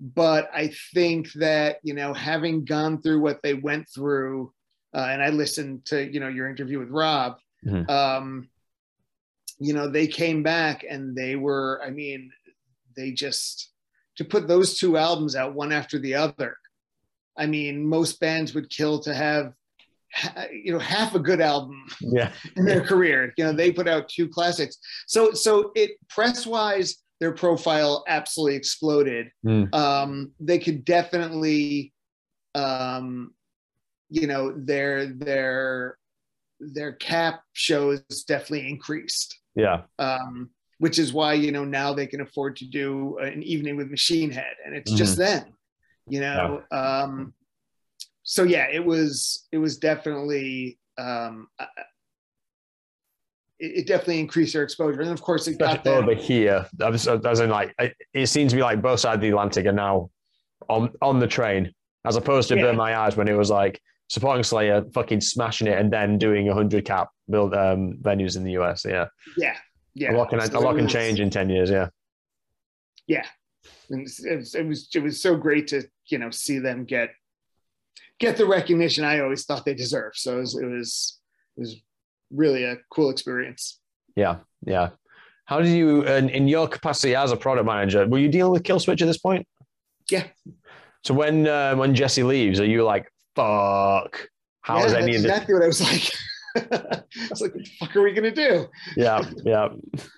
but I think that you know, having gone through what they went through, uh, and I listened to you know your interview with Robb. Mhm. Um, you know, they came back and they were. I mean, they just to put those two albums out one after the other. I mean, most bands would kill to have, you know, half a good album yeah, (laughs) in their career. You know, they put out two classics. So, so it press wise, their profile absolutely exploded. Mm. Um, they could definitely, um, you know, their their their cap shows definitely increased yeah, um, which is why you know now they can afford to do an evening with Machine Head, and it's just them, you know. Um, so yeah, it was it was definitely um, it, it definitely increased their exposure, and of course it got especially over here. I was, I was in like, it, it seems to be like both sides of the Atlantic are now on on the train, as opposed to Yeah. Burn My Eyes when it was like supporting Slayer, fucking smashing it, and then doing a hundred cap build um, venues in the US. Yeah, Yeah, yeah. a lot can So a lot can change in ten years. Yeah, Yeah, and it was, it was it was so great to you know see them get get the recognition I always thought they deserved. So it was it was, it was really a cool experience. yeah, yeah. How did you, in, in your capacity as a product manager, were you dealing with Killswitch at this point? Yeah. So when uh, when Jesse leaves, are you like, fuck? How yeah, is any of this? exactly what I was like. (laughs) I was like, what the fuck are we gonna do? Yeah, yeah,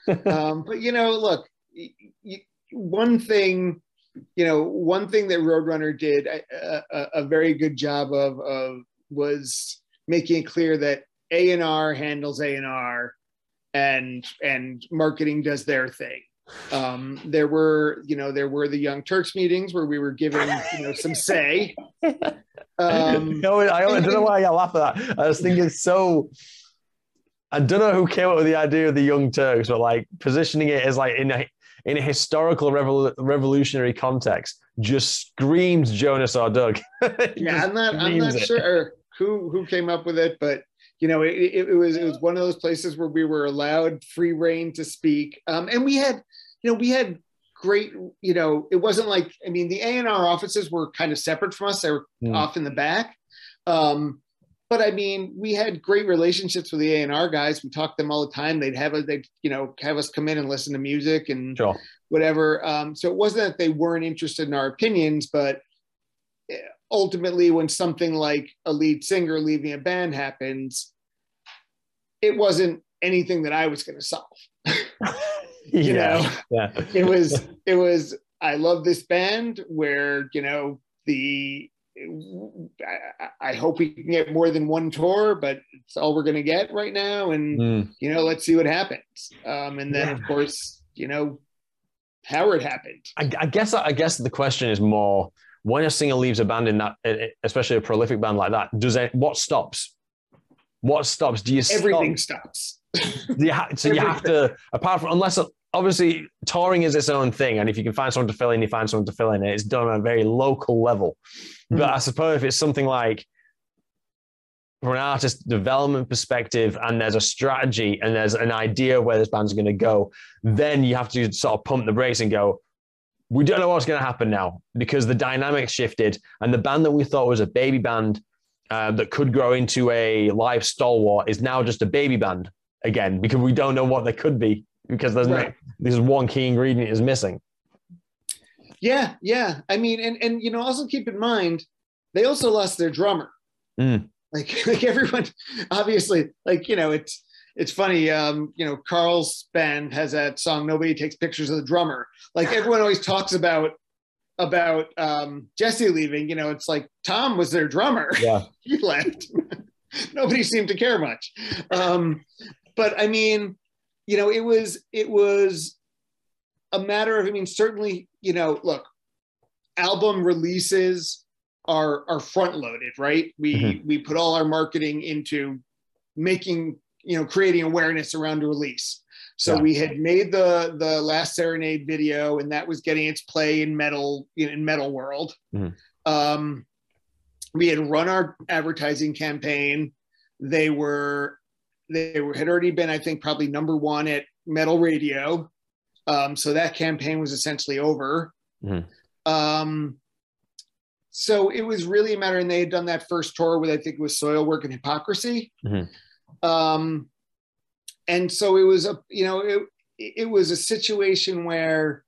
(laughs) um, but you know, look, y- y- one thing, you know, one thing that Roadrunner did a, a, a very good job of, of was making it clear that A and R handles A and and marketing does their thing. Um, there were, you know, there were the Young Turks meetings where we were given, you know, some say. Um, (laughs) I, I, I don't know why I laugh at that. I was thinking so. I don't know who came up with the idea of the Young Turks, but like positioning it as like in a in a historical revol- revolutionary context, just screams Jonas or Doug. (laughs) Yeah i'm not i'm not it. sure who who came up with it but you know it, it, was it was one of those places where we were allowed free reign to speak um, and we had you know we had great you know it wasn't like i mean the a&r offices were kind of separate from us they were Hmm. off in the back um, but i mean we had great relationships with the a&r guys we talked to them all the time they'd have us they'd you know have us come in and listen to music and Sure. whatever. Um, so it wasn't that they weren't interested in our opinions, but ultimately, when something like a lead singer leaving a band happens, it wasn't anything that I was going to solve. (laughs) You yeah, know, yeah, it was it was I love this band where you know the I, I hope we can get more than one tour, but it's all we're going to get right now, and Mm. you know, let's see what happens. Um, and then, Yeah. of course, you know, Howard happened. I, I guess I guess the question is more when a singer leaves a band in that, especially a prolific band like that, does it what stops? What stops? Do you stop? Everything stops. (laughs) Do you ha- so you have to apart from unless obviously touring is its own thing, and if you can find someone to fill in, you find someone to fill in. It's done on a very local level. But Mhm. I suppose if it's something like from an artist development perspective, and there's a strategy and there's an idea of where this band's going to go, then you have to sort of pump the brakes and go. We don't know what's going to happen now because the dynamics shifted, and the band that we thought was a baby band uh, that could grow into a live stalwart is now just a baby band again because we don't know what they could be because there's right. no, this one key ingredient is missing. Yeah, yeah. I mean, and and you know, also keep in mind they also lost their drummer. Mm. Like (laughs) like everyone, obviously, like you know, it's it's funny. Um, you know, Carl's band has that song "Nobody Takes Pictures of the Drummer." Like everyone always talks about about um, Jesse leaving. You know, it's like Tom was their drummer. (laughs) Yeah, he left. (laughs) Nobody seemed to care much. Um, but I mean, you know, it was it was a matter of. I mean, certainly, you know, look, album releases are are front loaded, right? We mm-hmm. we put all our marketing into making you know creating awareness around a release so yeah. we had made the the last serenade video and that was getting its play in metal in metal world mm-hmm. um, we had run our advertising campaign they were they were, had already been i think probably number one at metal radio um, so that campaign was essentially over mm-hmm. um, so it was really a matter and they had done that first tour with i think it was Soilwork and hypocrisy mm-hmm. Um, and so it was a, you know, it, it was a situation where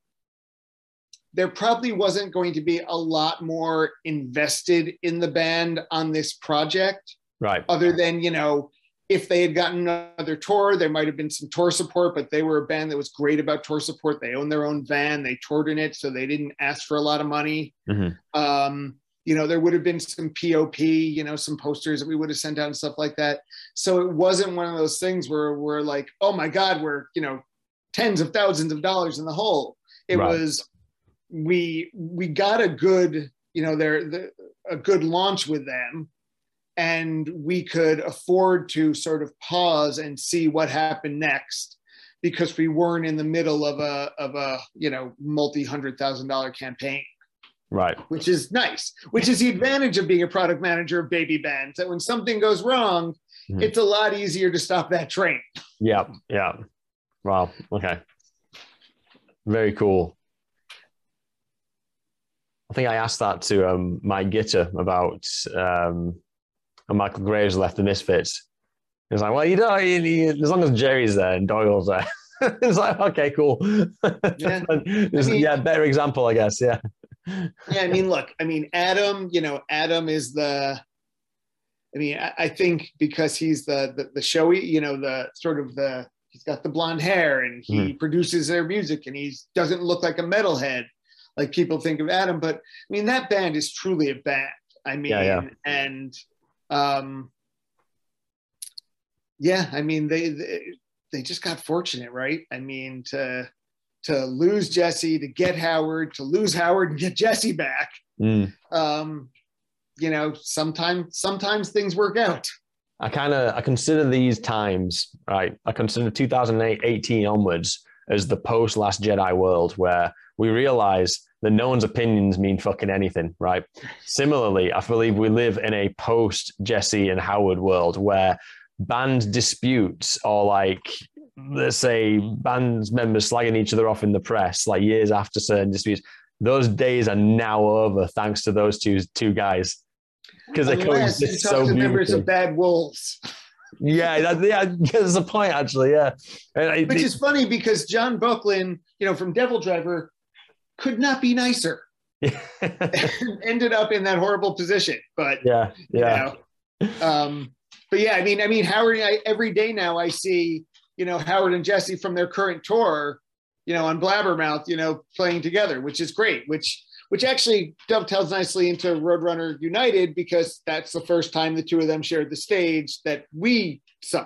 there probably wasn't going to be a lot more invested in the band on this project. Right. Other than, you know, if they had gotten another tour, there might have been some tour support, but they were a band that was great about tour support. They owned their own van, they toured in it, so they didn't ask for a lot of money. Mm-hmm. Um, you know, there would have been some POP, you know, some posters that we would have sent out and stuff like that. So it wasn't one of those things where we're like, oh my God, we're, you know, tens of thousands of dollars in the hole. It right. was, we, we got a good, you know, there, the, a good launch with them and we could afford to sort of pause and see what happened next because we weren't in the middle of a, of a, you know, multi hundred thousand dollar campaign. Right. Which is nice, which is the advantage of being a product manager of baby bands that when something goes wrong, mm-hmm. it's a lot easier to stop that train. Yeah. Yeah. Wow. Okay. Very cool. I think I asked that to um, Mike Gitter about um, Michael Graves left the Misfits. He was like, well, you know, as long as Jerry's there and Doyle's there. (laughs) it's like, okay, cool. (laughs) Yeah. I mean, yeah, better example, I guess. Yeah yeah, I mean, look, I mean, Adam, you know, Adam is the, I mean, I, I think because he's the, the, the showy, you know, the sort of the, he's got the blonde hair and he mm. produces their music and he doesn't look like a metalhead like people think of Adam. But I mean, that band is truly a band. I mean, yeah, yeah. and um, yeah, I mean, they, they they just got fortunate, right? I mean, to to lose Jesse, to get Howard, to lose Howard and get Jesse back. Mm. Um, you know, sometimes sometimes things work out. I kind of I consider these times right. I consider 2018 onwards as the post Last Jedi world where we realize that no one's opinions mean fucking anything, right? Similarly, I believe we live in a post Jesse and Howard world where band disputes or like let's say bands members slagging each other off in the press like years after certain disputes. Those days are now over thanks to those two two guys. Because they coexist so to members of bad wolves. Yeah that, yeah there's a point actually yeah. I, which is funny because john Boecklin you know from DevilDriver could not be nicer. (laughs) (laughs) Ended up in that horrible position but yeah yeah. you know, um but yeah i mean i mean howard I, every day now i see you know, Howard and Jesse from their current tour, you know, on Blabbermouth, you know, playing together, which is great, which which actually dovetails nicely into Roadrunner United because that's the first time the two of them shared the stage that we saw.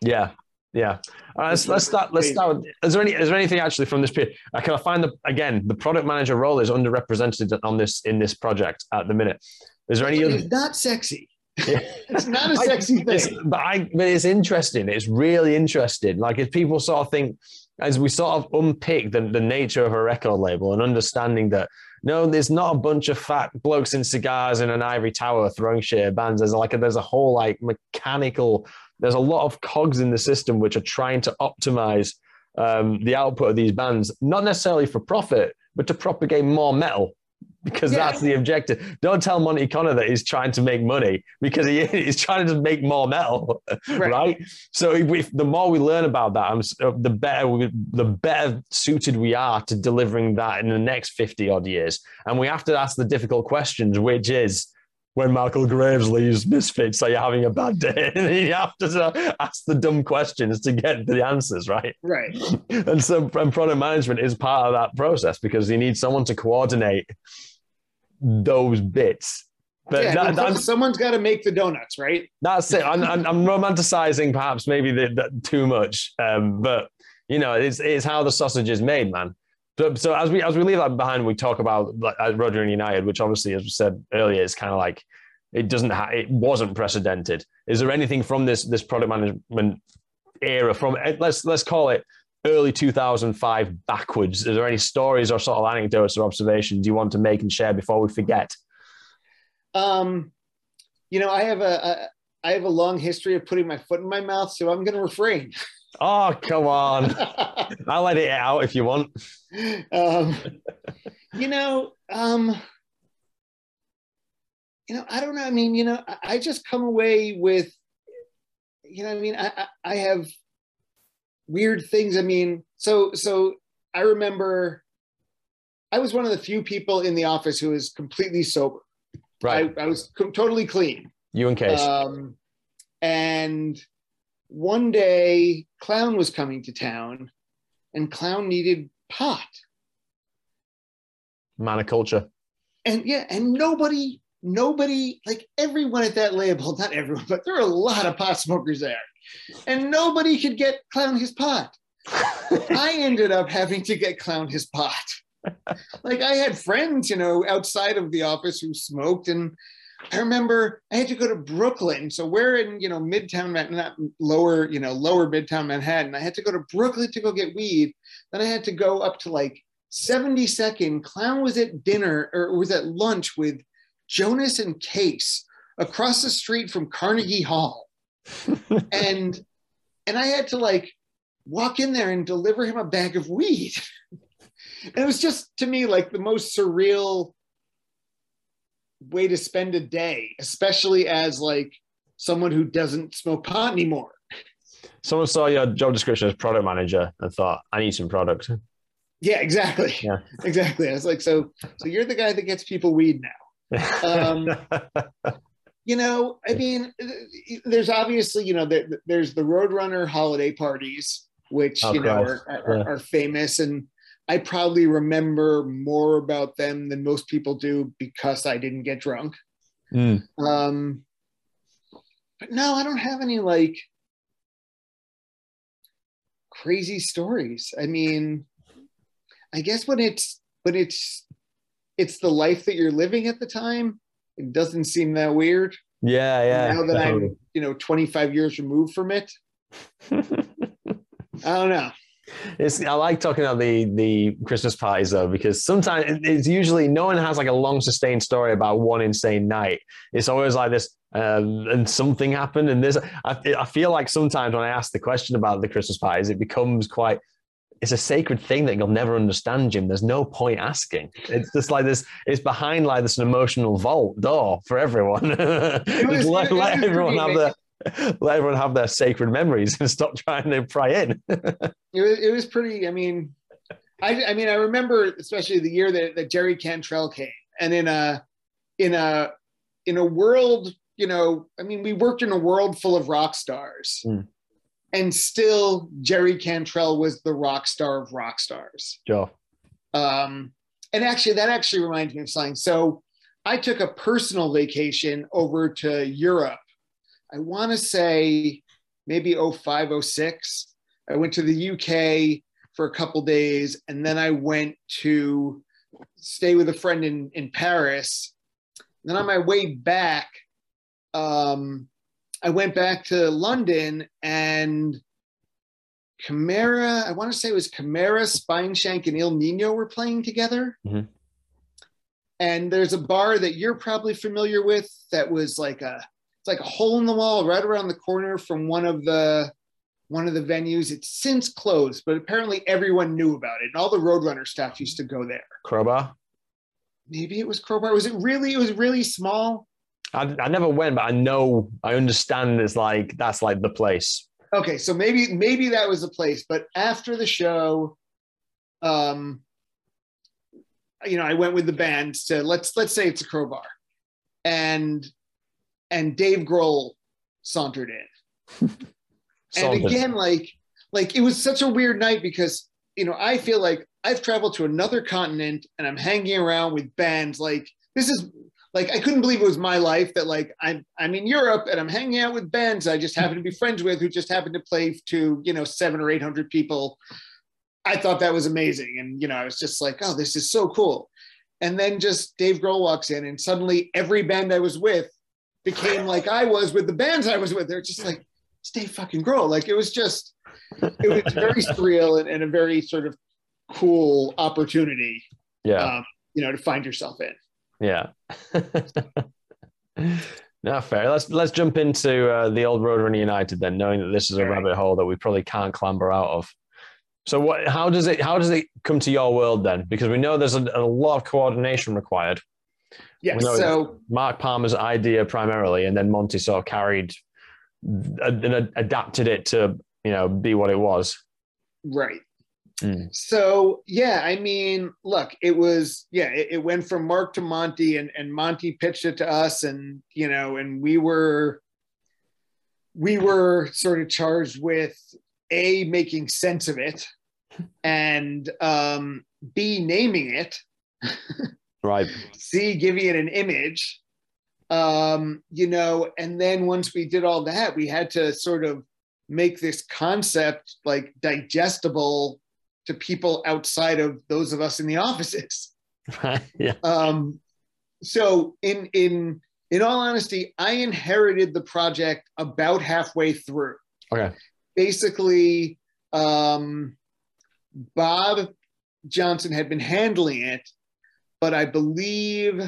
Yeah. Yeah. let's, let's start. Let's start. With, is there any? Is there anything actually from this period? Uh, can I find the again? The product manager role is underrepresented on this in this project at the minute. Is there any it's other? Not sexy. It's not a sexy I, thing. but I, but it's interesting. It's really interesting. Like if people sort of think, as we sort of unpick the, the nature of a record label and understanding that no, there's not a bunch of fat blokes in cigars in an ivory tower throwing shit at bands. There's like a, there's a whole like mechanical. There's a lot of cogs in the system which are trying to optimize um, the output of these bands, not necessarily for profit, but to propagate more metal because yeah. that's the objective. Don't tell Monte Conner that he's trying to make money because he (laughs) is trying to make more metal, (laughs) right? right? So if, if, the more we learn about that, uh, the better we, the better suited we are to delivering that in the next fifty odd years. And we have to ask the difficult questions, which is. When Michael Graves leaves Misfits, are you having a bad day? (laughs) And you have to ask the dumb questions to get the answers, right? Right. And so, and product management is part of that process because you need someone to coordinate those bits. But yeah, someone's got to make the donuts, right? That's it. I'm, I'm, I'm romanticizing perhaps maybe the, the, too much, um, but you know, it's it's how the sausage is made, man. So, so as we as we leave that behind, we talk about like Roadrunner United, which obviously, as we said earlier, is kind of like it doesn't ha- it wasn't precedented. Is there anything from this this product management era from let's let's call it early 2005 backwards. Is there any stories or sort of anecdotes or observations you want to make and share before we forget? Um, you know, I have a, a I have a long history of putting my foot in my mouth, so I'm going to refrain. Oh, come on. (laughs) I'll let it out if you want. Um, you know, um, you know, I don't know. I mean, you know, I, I just come away with, you know, I mean, I, I have weird things. I mean, so so I remember I was one of the few people in the office who was completely sober. Right. I, I was co- totally clean. You and Cees. Um, and one day, Clown was coming to town, and Clown needed pot. Monoculture. And yeah, and nobody, nobody, like everyone at that label, not everyone, but there are a lot of pot smokers there and nobody could get clown his pot. (laughs) I ended up having to get clown his pot. like I had friends, you know, outside of the office who smoked, and I remember I had to go to Brooklyn. So we're in, you know, Midtown, not lower, you know, lower Midtown Manhattan. I had to go to Brooklyn to go get weed. Then I had to go up to like 72nd. Clown was at dinner or was at lunch with Jonas and Cees across the street from Carnegie Hall (laughs) and and I had to like walk in there and deliver him a bag of weed. (laughs) and it was just to me like the most surreal way to spend a day, especially as like someone who doesn't smoke pot anymore. Someone saw your job description as product manager and thought, I need some product. Yeah, exactly. Yeah. Exactly. I was like, so so you're the guy that gets people weed now. (laughs) Um, you know, I mean, there's obviously, you know, there's the Roadrunner holiday parties, which, oh, you know, are, are, yeah. are, famous. And I probably remember more about them than most people do because I didn't get drunk. Mm. Um, but no, I don't have any like crazy stories. I mean, I guess when it's, when it's, it's the life that you're living at the time it doesn't seem that weird. Yeah, yeah. Now that totally. I'm, you know, 25 years removed from it, (laughs) I don't know. It's I like talking about the the Christmas parties though because sometimes it's usually no one has like a long sustained story about one insane night. It's always like this, um, and something happened, and this. I, I feel like sometimes when I ask the question about the Christmas parties, it becomes quite it's a sacred thing that you'll never understand, Jim. There's no point asking. It's just like this. It's behind like this an emotional vault door for everyone. (laughs) Was, let, let everyone have their let everyone have their sacred memories and stop trying to pry in. (laughs) it was it was pretty. I mean, I I mean I remember especially the year that, that Jerry Cantrell came, and in a in a in a world, you know, I mean, we worked in a world full of rock stars. Mm and still Jerry Cantrell was the rock star of rock stars. Joe. Um, and actually, that actually reminds me of something. So I took a personal vacation over to Europe. I want to say maybe 05, 06. I went to the UK for a couple days, and then I went to stay with a friend in, in Paris. And then on my way back, um, I went back to London and Chimaira, I want to say it was Chimaira, Spineshank, and Ill Niño were playing together. Mm-hmm. And there's a bar that you're probably familiar with that was like a it's like a hole in the wall right around the corner from one of the one of the venues. It's since closed, but apparently everyone knew about it, and all the Roadrunner staff used to go there. Crobar. Maybe it was Crobar. Was it really? It was really small. I, I never went, but I know I understand. It's like that's like the place. Okay, so maybe maybe that was the place. But after the show, um, you know, I went with the band to let's let's say it's a Crobar, and and Dave Grohl sauntered in. (laughs) and again, like like it was such a weird night because you know I feel like I've traveled to another continent and I'm hanging around with bands. Like this is like I couldn't believe it was my life that like I'm I'm in Europe and I'm hanging out with bands I just happen to be friends with who just happen to play to you know seven or eight hundred people. I thought that was amazing, and you know I was just like, oh, this is so cool. And then just Dave Grohl walks in, and suddenly every band I was with became like I was with the bands I was with. They're just like, it's Dave fucking Grohl. Like it was just, it was very surreal and, and a very sort of cool opportunity, yeah, um, you know, to find yourself in. Yeah. no, fair. Let's let's jump into uh, the old Roadrunner United then, knowing that this is a right. rabbit hole that we probably can't clamber out of. So what? How does it? How does it come to your world then? Because we know there's a, a lot of coordination required. Yeah. So Mark Palmer's idea primarily, and then Monte sort of carried and and adapted it to you know be what it was. right. Mm. So yeah, I mean, look, it was yeah, it, it went from Mark to Monte, and and Monte pitched it to us, and you know, and we were we were sort of charged with a making sense of it, (laughs) and um, b naming it, (laughs) Right. c giving it an image, um, you know, and then once we did all that, we had to sort of make this concept like digestible to people outside of those of us in the (laughs) offices. (laughs) Yeah. Um, so in in in all honesty, I inherited the project about halfway through. Okay. Basically, um, Bob Johnson had been handling it, but I believe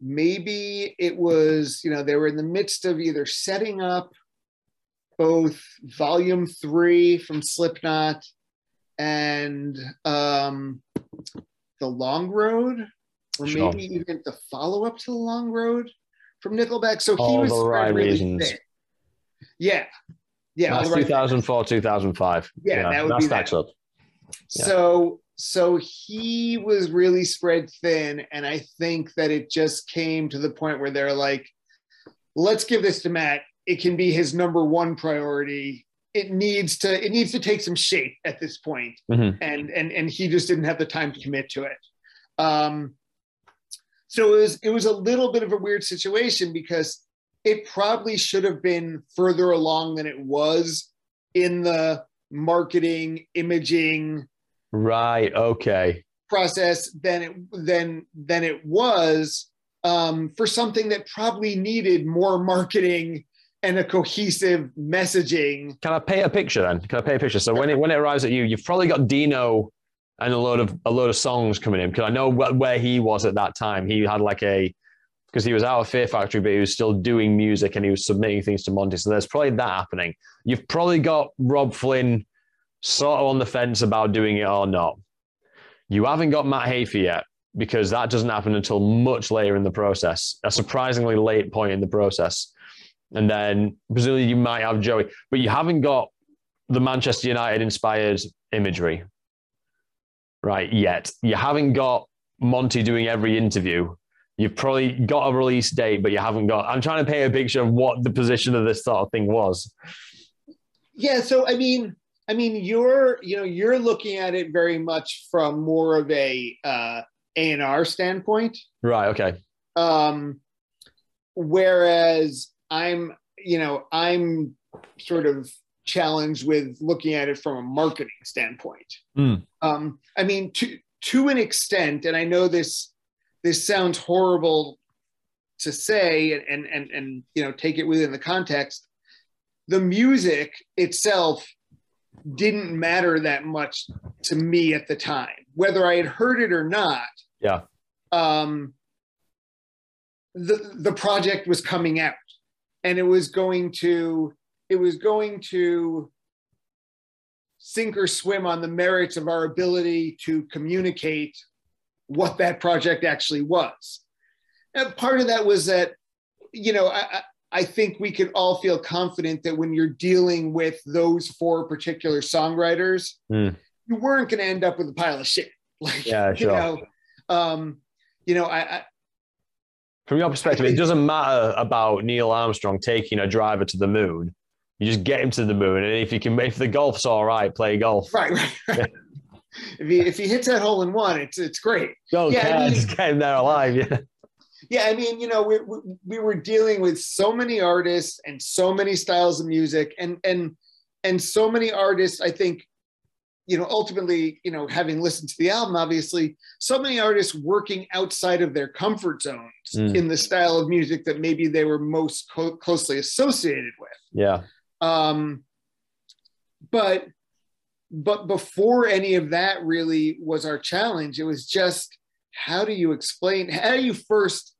maybe it was you know they were in the midst of either setting up both volume three from Slipknot and um, the Long Road, or Sure. maybe even the follow up to the Long Road from Nickelback. So he was right really reasons. thin. Yeah, yeah, That's right 2004, 2005. Yeah, that would that be stacks that. up. Yeah. So so he was really spread thin, and I think that it just came to the point where they're like, "Let's give this to Matt. It can be his number one priority. It needs to it needs to take some shape at this point." Mhm. and and and he just didn't have the time to commit to it. Um, so it was it was a little bit of a weird situation because it probably should have been further along than it was in the marketing imaging Right. Okay. process than it than than it was um, for something that probably needed more marketing and a cohesive messaging. Can I paint a picture then? Can I paint a picture? So when it when it arrives at you, you've probably got Dino and a load of a load of songs coming in because I know wh- where he was at that time. He had like a because he was out of Fear Factory, but he was still doing music and he was submitting things to Monte. So there's probably that happening. You've probably got Robb Flynn sort of on the fence about doing it or not. You haven't got Matt Heafy yet because that doesn't happen until much later in the process, a surprisingly late point in the process. And then presumably you might have Joey, but you haven't got the Manchester United inspired imagery, right? Yet you haven't got Monte doing every interview. You've probably got a release date, but you haven't got. I'm trying to paint a picture of what the position of this sort of thing was. Yeah, so I mean, I mean, you're you know you're looking at it very much from more of a uh, A and R standpoint, Right. Okay. um, whereas I'm you know I'm sort of challenged with looking at it from a marketing standpoint. Mm. Um, I mean, to to an extent, and I know this this sounds horrible to say, and and and, and you know take it within the context. The music itself didn't matter that much to me at the time, whether I had heard it or not. Yeah. Um, the the project was coming out, and it was going to it was going to sink or swim on the merits of our ability to communicate what that project actually was. And part of that was that, you know, I, I think we could all feel confident that when you're dealing with those four particular songwriters, Mm. you weren't going to end up with a pile of shit. (laughs) Like, Yeah, you sure. know, um, you know, I, I From your perspective, it doesn't matter about Neil Armstrong taking a driver to the moon. You just get him to the moon, and if you can, if the golf's all right, play golf. right, right, right. (laughs) if he if he hits that hole in one, it's it's great. Yeah, I mean- just get him there alive. Yeah, Yeah, I mean, you know, we, we we were dealing with so many artists and so many styles of music, and and and so many artists. I think, you know, ultimately, you know, having listened to the album, obviously, so many artists working outside of their comfort zones Mm. in the style of music that maybe they were most co- closely associated with. yeah, Um, but but before any of that really was our challenge, it was just how do you explain? How do you first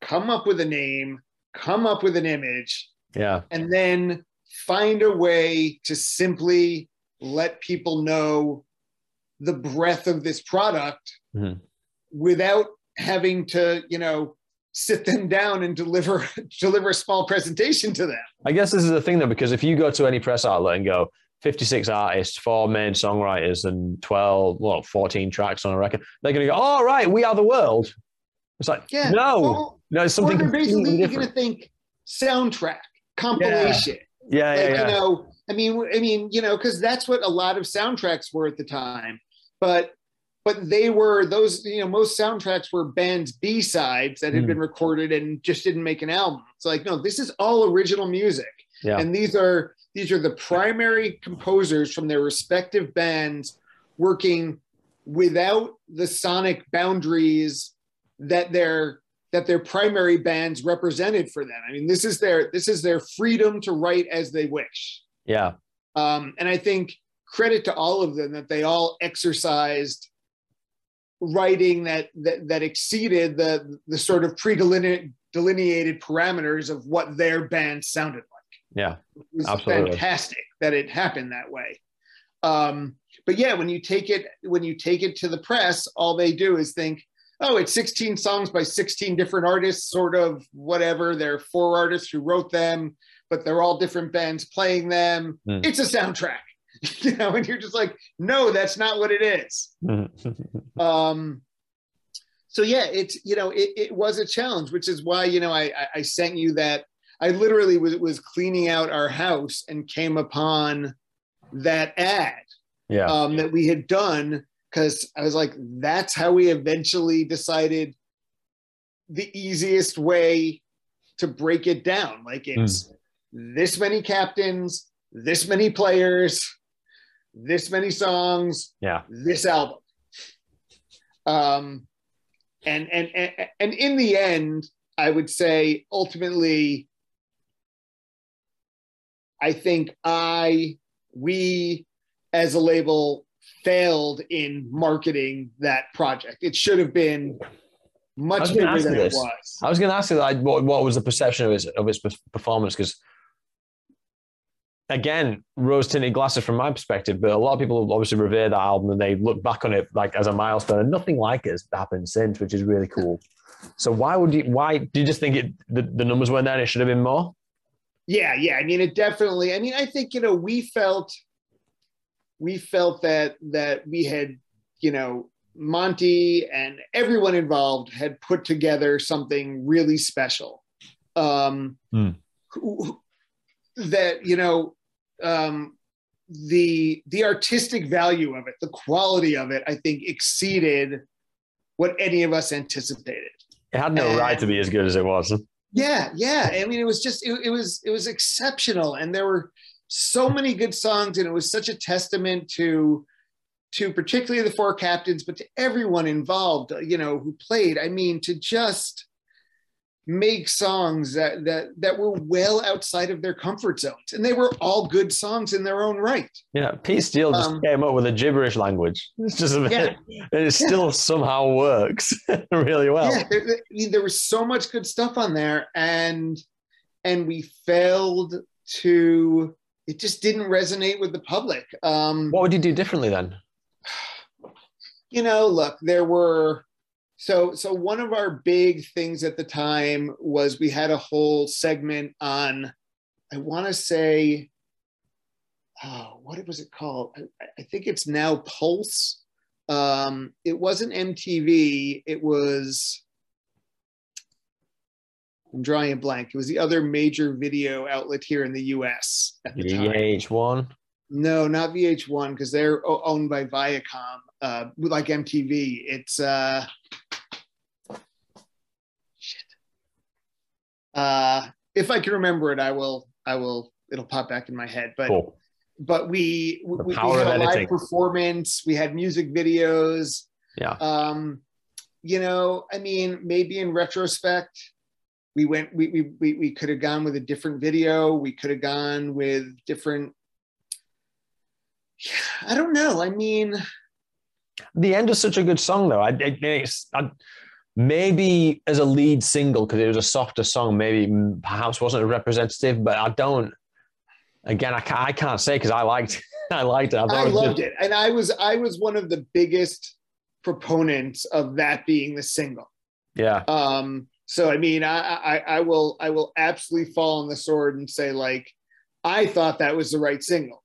come up with a name, come up with an image, yeah, and then find a way to simply let people know the breadth of this product Mhm. without having to, you know, sit them down and deliver (laughs) deliver a small presentation to them. I guess this is the thing though, because if you go to any press outlet and go 56 artists, four main songwriters, and 12, well, 14 tracks on a record, they're going to go, "All right, we are the world." It's like, Yeah. no, Well, no, it's or something they're completely basically going different. to think soundtrack compilation. Yeah, like yeah, you know, I mean, I mean, you know, because that's what a lot of soundtracks were at the time. But but they were those, you know, most soundtracks were bands B sides that had Hmm. been recorded and just didn't make an album. It's like, no, this is all original music. Yeah. And these are these are the primary composers from their respective bands working without the sonic boundaries that their that their primary bands represented for them. I mean, this is their this is their freedom to write as they wish. Yeah, Um, and I think credit to all of them that they all exercised writing that that, that exceeded the the sort of pre-delineated delineated parameters of what their band sounded like yeah, it was Absolutely. fantastic that it happened that way. Um, but yeah, when you take it when you take it to the press, all they do is think, oh, it's 16 songs by 16 different artists, sort of whatever. There are four artists who wrote them, but they're all different bands playing them. Hmm. It's a soundtrack, (laughs) you know, and you're just like, no, that's not what it is. (laughs) Um so yeah it's you know it, it was a challenge which is why you know I, I i sent you that. I literally was was cleaning out our house and came upon that ad yeah, um that we had done because i was like that's how we eventually decided the easiest way to break it down. Like it's this many captains this many players this many songs yeah, this album. Um, and, and and and in the end, I would say ultimately, I think I we as a label failed in marketing that project. It should have been much bigger than you it this. was. I was going to ask you like, what, what was the perception of its of its performance? Because again, rose tinted glasses from my perspective, but a lot of people obviously revere that album and they look back on it like as a milestone, and nothing like it has happened since, which is really cool. So why would you? Why do you just think it the, the numbers weren't there? and It should have been more. Yeah, yeah. I mean, it definitely. I mean, I think you know we felt we felt that that we had you know Monte and everyone involved had put together something really special. Um, Hmm. who- who- that you know um, the the artistic value of it, the quality of it, I think exceeded what any of us anticipated. It had no And- right to be as good as it was. Yeah, yeah. I mean, it was just it, it was it was exceptional, and there were so many good songs, and it was such a testament to to particularly the four captains, but to everyone involved, you know, who played. I mean, to just make songs that that that were well outside of their comfort zones, and they were all good songs in their own right. Yeah, Pete Steele just Um, came up with a gibberish language. (laughs) It's just a bit, Yeah. and it still (laughs) somehow works (laughs) really well. yeah, there, there- there was so much good stuff on there, and and we failed to it just didn't resonate with the public. Um, what would you do differently then? (sighs) You know, look, there were so so one of our big things at the time was we had a whole segment on I want to say oh, what was it called? I, I think it's now Pulse. Um, it wasn't MTV, it was I'm drawing a blank. It was the other major video outlet here in the US at the time. VH1. No, not VH1 because they're owned by Viacom, uh, like MTV. It's uh, Uh, if I can remember it, I will. I will. It'll pop back in my head. But cool. but we we, we had a live performance. We had music videos. Yeah. Um, you know, I mean, maybe in retrospect, we went we we we, we could have gone with a different video we could have gone with different i don't know i mean the end is such a good song though i, I, I maybe as a lead single because it was a softer song maybe perhaps wasn't a representative but i don't again i can't, I can't say because i liked (laughs) i liked it i, I loved it and i was i was one of the biggest proponents of that being the single yeah um so I mean, I, I, I will I will absolutely fall on the sword and say like I thought that was the right single.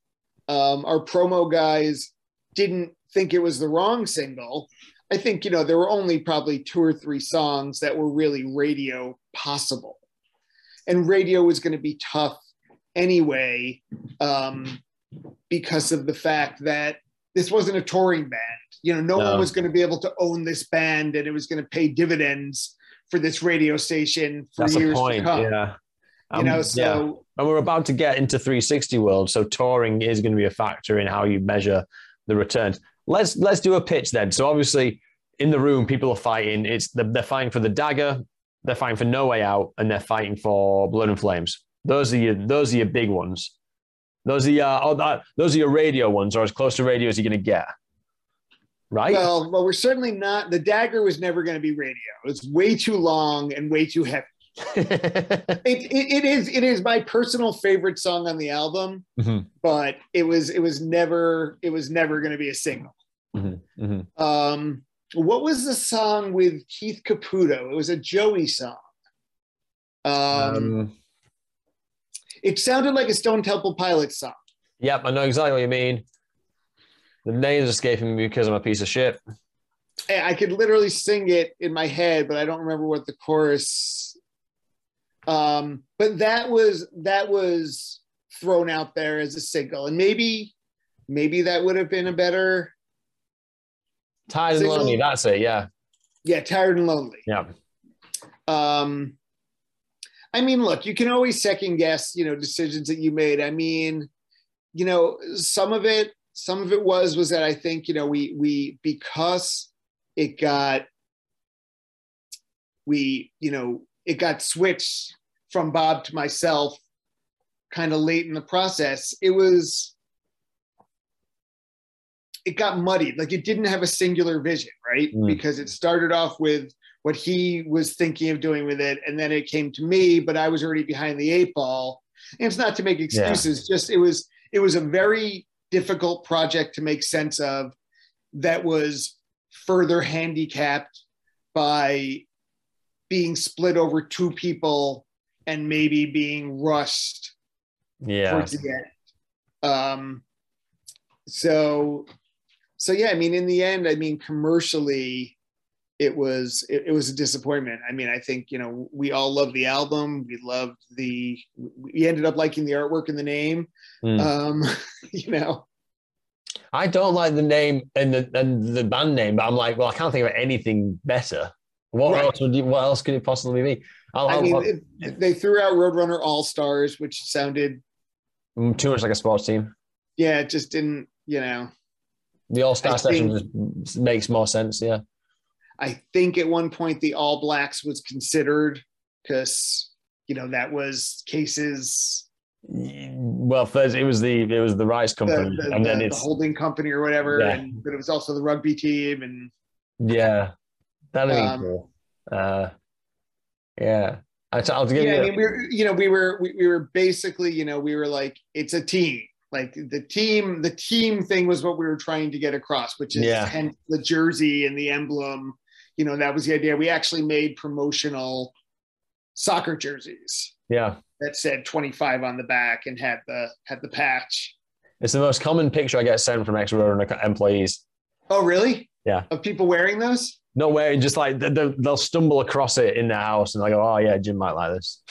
Um, our promo guys didn't think it was the wrong single. I think you know there were only probably two or three songs that were really radio possible, and radio was going to be tough anyway um, because of the fact that this wasn't a touring band. You know, no, no. one was going to be able to own this band, and it was going to pay dividends for this radio station for That's years to come. Yeah. Um, you know, so yeah. and we're about to get into 360 world, so touring is going to be a factor in how you measure the returns. Let's let's do a pitch then. So obviously, in the room, people are fighting. It's they're fighting for the dagger, they're fighting for No Way Out, and they're fighting for Blood and Flames. Those are your those are your big ones. Those are your oh, those are your radio ones, or as close to radio as you're going to get right? Well, well, we're certainly not. The dagger was never going to be radio. It's way too long and way too heavy. (laughs) it, it, it is it is my personal favorite song on the album, mm-hmm. but it was it was never it was never going to be a single. Mm-hmm. Mm-hmm. Um, what was the song with Keith Caputo? It was a Joey song. Um, um, it sounded like a Stone Temple Pilots song. Yep, I know exactly what you mean. The name's escaping me because I'm a piece of shit. I could literally sing it in my head, but I don't remember what the chorus. Um, but that was that was thrown out there as a single, and maybe maybe that would have been a better. Tired and lonely. That's it. Yeah. Yeah, tired and lonely. Yeah. Um, I mean, look, you can always second guess, you know, decisions that you made. I mean, you know, some of it some of it was was that I think you know we we because it got we you know it got switched from Bob to myself kind of late in the process. It was it got muddied like it didn't have a singular vision right mm. because it started off with what he was thinking of doing with it and then it came to me but i was already behind the eight ball and it's not to make excuses yeah. just it was it was a very difficult project to make sense of that was further handicapped by being split over two people and maybe being rushed yeah. towards the end. Um, so, so yeah, I mean, in the end, I mean, commercially, it was it, it, was a disappointment. I mean, I think you know we all loved the album. We loved the. We ended up liking the artwork and the name. Mm. Um, (laughs) you know, I don't like the name and the and the band name, but I'm like, well, I can't think of anything better. What right. else would you? What else could it possibly be? I'll, i mean, it, they threw out Roadrunner All Stars, which sounded mm, too much like a sports team. Yeah, it just didn't. You know, the All Star session just makes more sense. Yeah. I think at one point the All Blacks was considered because you know that was Cees's. Well, first it was the it was the rice company, the, the, and the, then it's the holding company or whatever, yeah. and but it was also the rugby team, and yeah, that'd be um, cool. Uh, yeah, I'll give yeah, you. I mean, we were, you know, we were, we, we were basically, you know, we were like, it's a team. Like the team, the team thing was what we were trying to get across, which is Yeah. the jersey and the emblem. You know, that was the idea. We actually made promotional soccer jerseys yeah. that said 25 on the back and had the had the patch. It's the most common picture I get sent from ex Roadrunner employees. Oh, really? Yeah. Of people wearing those? no wearing, just like they- they- they'll stumble across it in their house and they go, "Oh yeah, Jim might like this."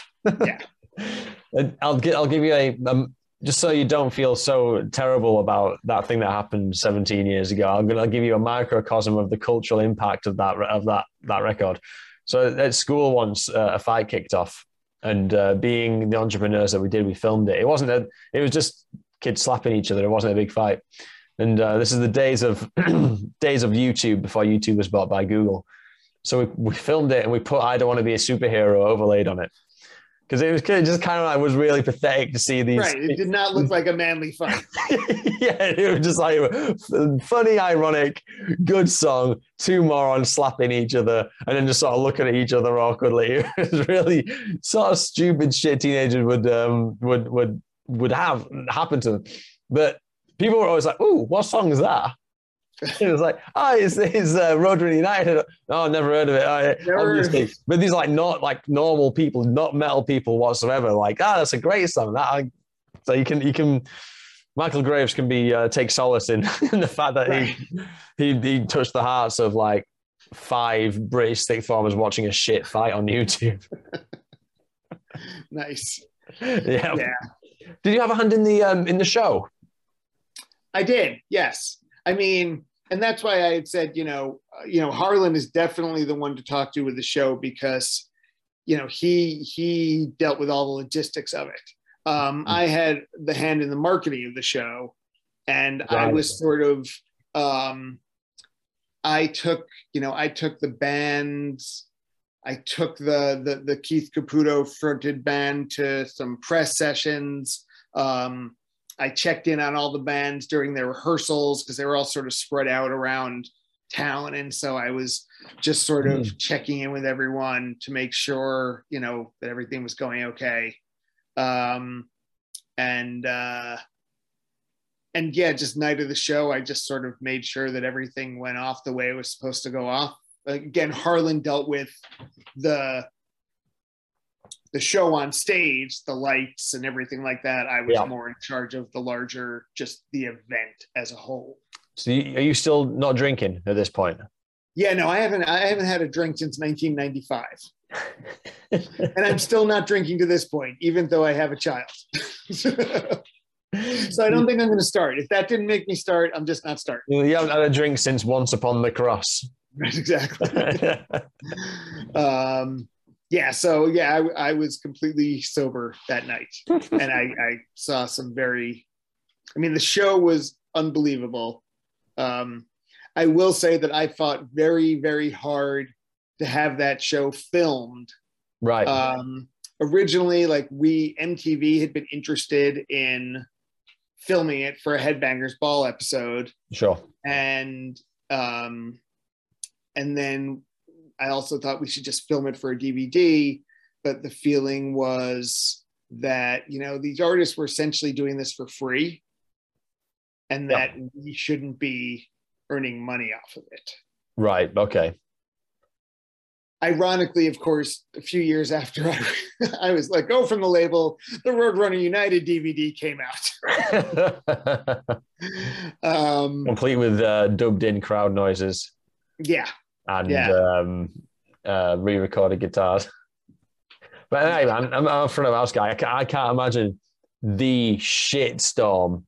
Yeah. (laughs) I'll gi- I'll give you a um, just so you don't feel so terrible about that thing that happened 17 years ago. I'm gonna give you a microcosm of the cultural impact of that of that that record. So at school once, uh, a fight kicked off, and uh, being the entrepreneurs that we did, we filmed it. It wasn't a, it was just kids slapping each other. It wasn't a big fight. And uh, this is the days of (clears throat) days of YouTube before YouTube was bought by Google. So we, we filmed it and we put "I don't want to be a superhero" overlaid on it because it was just kind of like was really pathetic to see these. Right. It did not look (laughs) like a manly fight. yeah, it was just like funny, ironic, good song. Two morons slapping each other and then just sort of looking at each other awkwardly. (laughs) It was really sort of stupid shit teenagers would um, would would would have happen to them. But people were always like, "Ooh, what song is that?" It was like, "Oh, it's, it's uh, Runner United." Oh, never heard of it. Oh, yeah, Never heard of obviously. But these like not like normal people, not metal people whatsoever. Like, ah, that's a great song. That I, so you can you can. Michael Graves can be uh, take solace in, (laughs) in the fact that Right. he, he he touched the hearts of like five British stick farmers watching a shit fight on YouTube. (laughs) Nice. yeah. Yeah. Did you have a hand in the um, in the show? I did, yes. I mean, and that's why I had said, you know, uh, you know, Harlan is definitely the one to talk to with the show because, you know, he he dealt with all the logistics of it. Um, I had the hand in the marketing of the show, and I was sort of, um, I took, you know, I took the bands. I took the the, the Keith Caputo fronted band to some press sessions. Um, I checked in on all the bands during their rehearsals because they were all sort of spread out around town. And so I was just sort of checking in with everyone to make sure, you know, that everything was going okay. Um, and, uh, and yeah, just night of the show, I just sort of made sure that everything went off the way it was supposed to go off. Again, Harlan dealt with the the show on stage, the lights and everything like that, I was Yeah. more in charge of the larger, just the event as a whole. So you, are you still not drinking at this point? Yeah, no, I haven't. I haven't had a drink since 1995, and I'm still not drinking to this point, even though I have a child. (laughs) so I don't think I'm going to start. If that didn't make me start, I'm just not starting. You haven't had a drink since once upon the cross. Right, (laughs) exactly. (laughs) um, yeah, so yeah, I, I was completely sober that night, (laughs) and I, I saw some very. I mean, the show was unbelievable. Um, I will say that I fought very, very hard to have that show filmed. right. Um, originally, like we MTV had been interested in filming it for a Headbangers Ball episode, sure. and um, and then I also thought we should just film it for a DVD. But the feeling was that you know these artists were essentially doing this for free, and that we shouldn't be earning money off of it. Right. Okay. Ironically, of course, a few years after I, (laughs) I was let go from the label, the Roadrunner United DVD came out. (laughs) (laughs) um, Complete with uh, dubbed in crowd noises yeah, and Yeah. um, uh, re-recorded guitars. (laughs) But anyway, I'm, I'm a front of house guy. I can't, I can't imagine the shit storm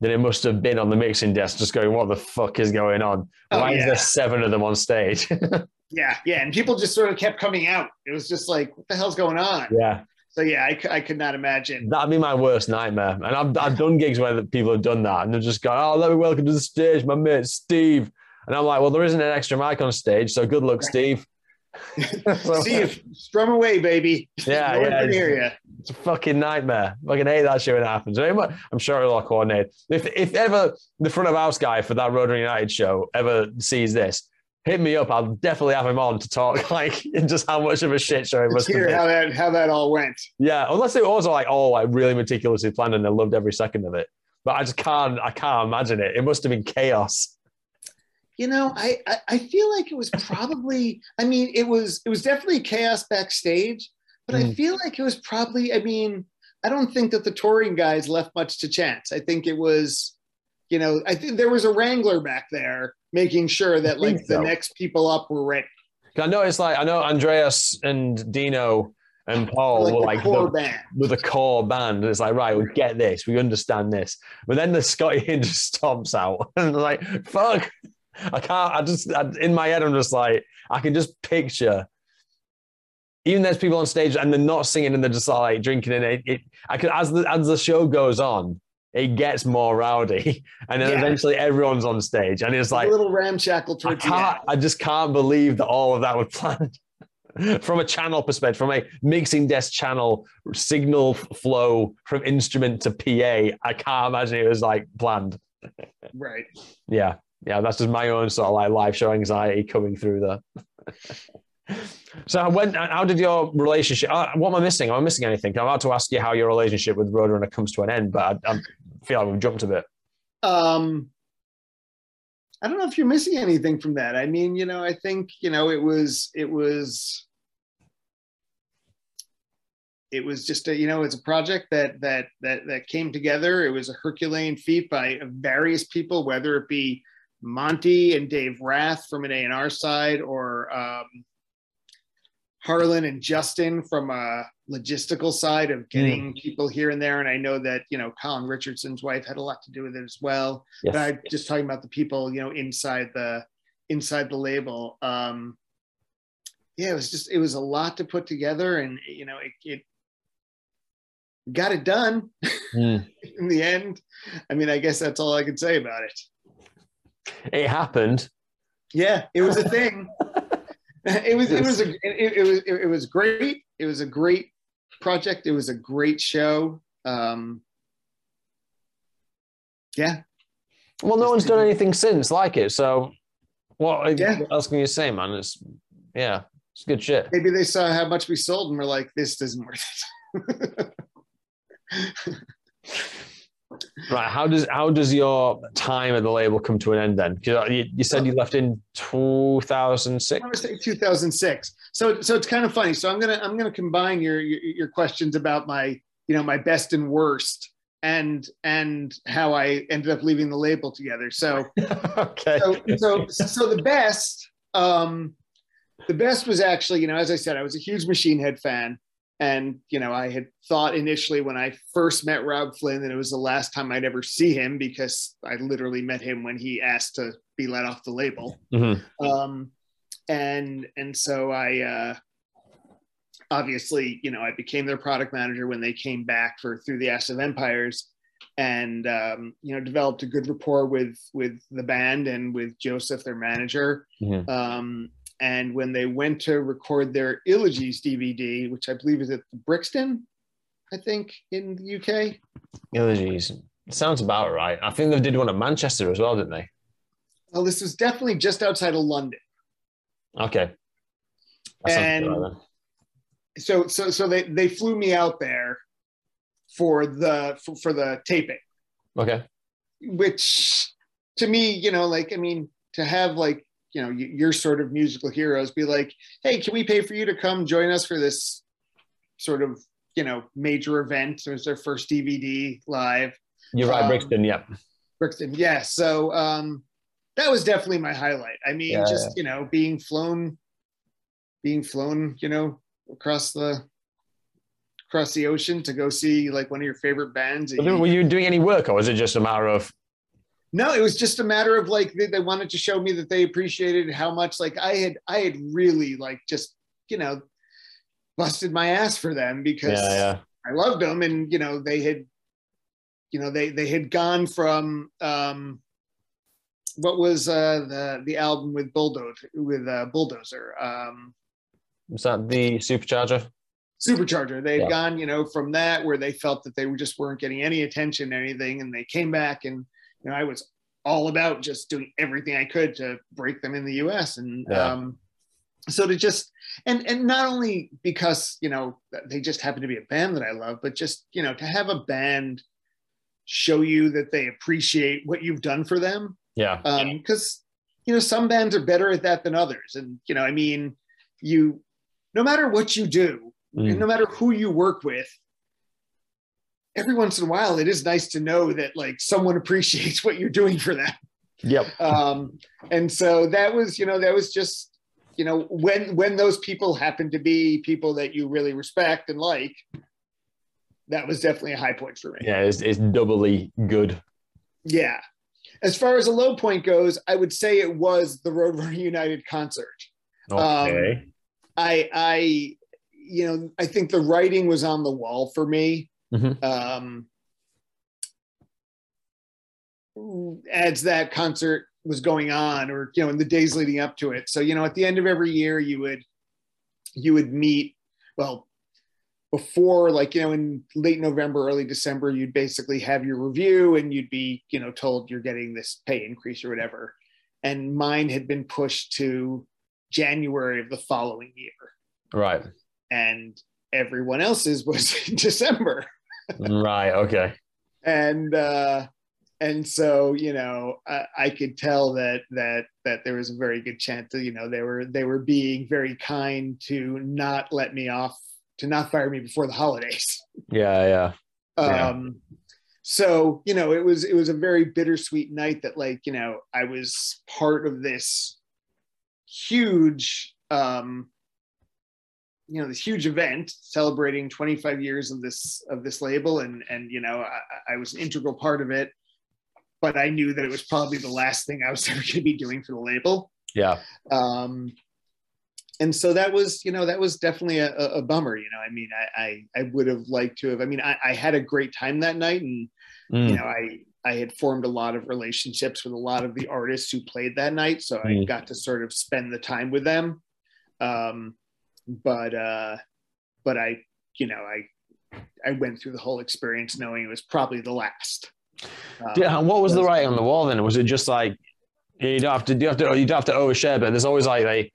that it must have been on the mixing desk, just going, "What the fuck is going on? Oh, Why is there seven of them on stage?" (laughs) yeah, yeah, and people just sort of kept coming out. It was just like, what the hell's going on? yeah, So yeah, I, I could not imagine. that'd be my worst nightmare. And I've, I've done gigs where people have done that, and they've just gone, "Oh, let me welcome to the stage, my mate Steve." And I'm like, "Well, there isn't an extra mic on stage, so good luck, Steve." (laughs) See if strum away, baby. (laughs) Yeah, yeah, it's- It's a fucking nightmare. I fucking hate that shit when it happens. I'm sure it'll all coordinate. If if ever the front of house guy for that Roadrunner United show ever sees this, hit me up. I'll definitely have him on to talk (laughs) like just how much of a shit show it Let's must hear how that how that all went. Yeah, unless it was all like oh, like really meticulously planned and I loved every second of it. But I just can't, I can't imagine it. It must have been chaos. You know, I, I I feel like it was probably. I mean, it was it was definitely chaos backstage, but I Mm. feel like it was probably. I mean, I don't think that the touring guys left much to chance. I think it was, you know, I think there was a wrangler back there making sure that like the next people up were ready. I know it's like I know Andreas and Dino and Paul like were the like core the, band. with the core band. It's like right, we get this, we understand this. But then the Scotty (laughs) just stomps out, and (laughs) like fuck, I can't. I just I, in my head, I'm just like I can just picture. Even there's people on stage and they're not singing and they're just like drinking and it. it I can as the as the show goes on, it gets more rowdy, (laughs) and then Yeah. eventually everyone's on stage, and it's like a little ramshackle I towards the end. can't. I just can't believe that all of that was (laughs) planned. from a channel perspective, from a mixing desk channel signal flow from instrument to PA, I can't imagine it was like planned. (laughs) Right. Yeah, yeah, that's just my own sort of like live show anxiety coming through there. (laughs) so, when how did your relationship? Uh, what am I missing? Am I missing anything? I'm about to ask you how your relationship with Roadrunner comes to an end, but I, I feel like we've jumped a bit. um i don't know if you're missing anything from that i mean you know i think you know it was it was it was just a you know it's a project that that that that came together it was a herculean feat by various people whether it be monte and dave rath from an a&r side or um harlan and justin from a logistical side of getting people here and there and i know that you know colin richardson's wife had a lot to do with it as well Yes. but I'm just talking about the people, you know, inside the inside the label. Um, yeah, it was just it was a lot to put together, and you know, it, it got it done Mm. (laughs) in the end. I mean, I guess that's all I can say about it. It happened. Yeah, it was a thing. (laughs) it was it was a it, it was it, was great. It was a great project. It was a great show. Um, yeah, Well, no one's done anything since like it. So, what Yeah. what else can you say, man? It's yeah, it's good shit. maybe they saw how much we sold and were like, this isn't worth it. (laughs) Right? How does how does your time at the label come to an end then? 'Cause you, you said you left in two thousand I six. to say 2006. So so it's kind of funny. So I'm gonna I'm gonna combine your your, your questions about my you know my best and worst and and how I ended up leaving the label together. So (laughs) okay. so so so the best um the best was actually you know as I said I was a huge Machine Head fan. And you know, I had thought initially when I first met Robb Flynn that it was the last time I'd ever see him because I literally met him when he asked to be let off the label. Mhm. um, and and so I uh, obviously you know I became their product manager when they came back for through the Ashes of Empires, and um, you know developed a good rapport with with the band and with Joseph, their manager. Mhm. Um, and when they went to record their Elegies DVD, which I believe is at Brixton, I think in the UK. Geez. Sounds about right. I think they did one at Manchester as well, didn't they? Well, this was definitely just outside of London. Okay. That And- right so so so they they flew me out there for the for, for the taping. Okay. which to me you know like i mean to have like you know your sort of musical heroes be like hey can we pay for you to come join us for this sort of you know major event it was their first dvd live You're right, Um, Brixton. Yep. brixton yeah so um that was definitely my highlight i mean Yeah, just you know being flown being flown you know across the across the ocean to go see like one of your favorite bands Were you doing any work, or was it just a matter of? No, it was just a matter of like they, they wanted to show me that they appreciated how much like I had I had really like just you know busted my ass for them because Yeah, yeah. I loved them and you know they had you know they they had gone from um what was uh the the album with bulldozer with uh bulldozer um Was that the supercharger? supercharger they had Yeah. gone you know from that where they felt that they were just weren't getting any attention or anything and they came back and you know i was all about just doing everything I could to break them in the US. And Yeah. um, so to just and and not only because you know they just happen to be a band that I love, but just you know to have a band show you that they appreciate what you've done for them Yeah. because you know some bands are better at that than others and you know i mean you no matter what you do Mm. and no matter who you work with every once in a while it is nice to know that like someone (laughs) appreciates what you're doing for them Yep. um and so that was you know that was just you know when when those people happen to be people that you really respect and like that was definitely a high point for me Yeah, it's, it's doubly good. yeah. As far as a low point goes, I would say it was the Roadrunner (laughs) United concert. Okay. I, I, you know, I think the writing was on the wall for me. Mhm. Um, as that concert was going on, or you know, in the days leading up to it. So you know, at the end of every year, you would, you would meet. Well, before like you know in late november early december you'd basically have your review and you'd be you know told you're getting this pay increase or whatever and mine had been pushed to january of the following year right. and everyone else's was in (laughs) december Right. Okay. and uh and so you know I, I could tell that that that there was a very good chance that you know they were they were being very kind to not let me off to not fire me before the holidays Yeah. Yeah. Yeah. um so you know it was it was a very bittersweet night that like you know i was part of this huge um you know this huge event celebrating 25 years of this of this label and and you know i, I was an integral part of it but i knew that it was probably the last thing i was (laughs) ever going to be doing for the label Yeah. um and so that was you know that was definitely a, a bummer you know i mean i i, I would have liked to have i mean I, I had a great time that night and Mm. you know i i had formed a lot of relationships with a lot of the artists who played that night so i Mm. got to sort of spend the time with them um but uh but i you know i i went through the whole experience knowing it was probably the last Um, Yeah, and what was the writing on the wall then? Was it just like you don't have to you have to you don't have to overshare, but there's always like a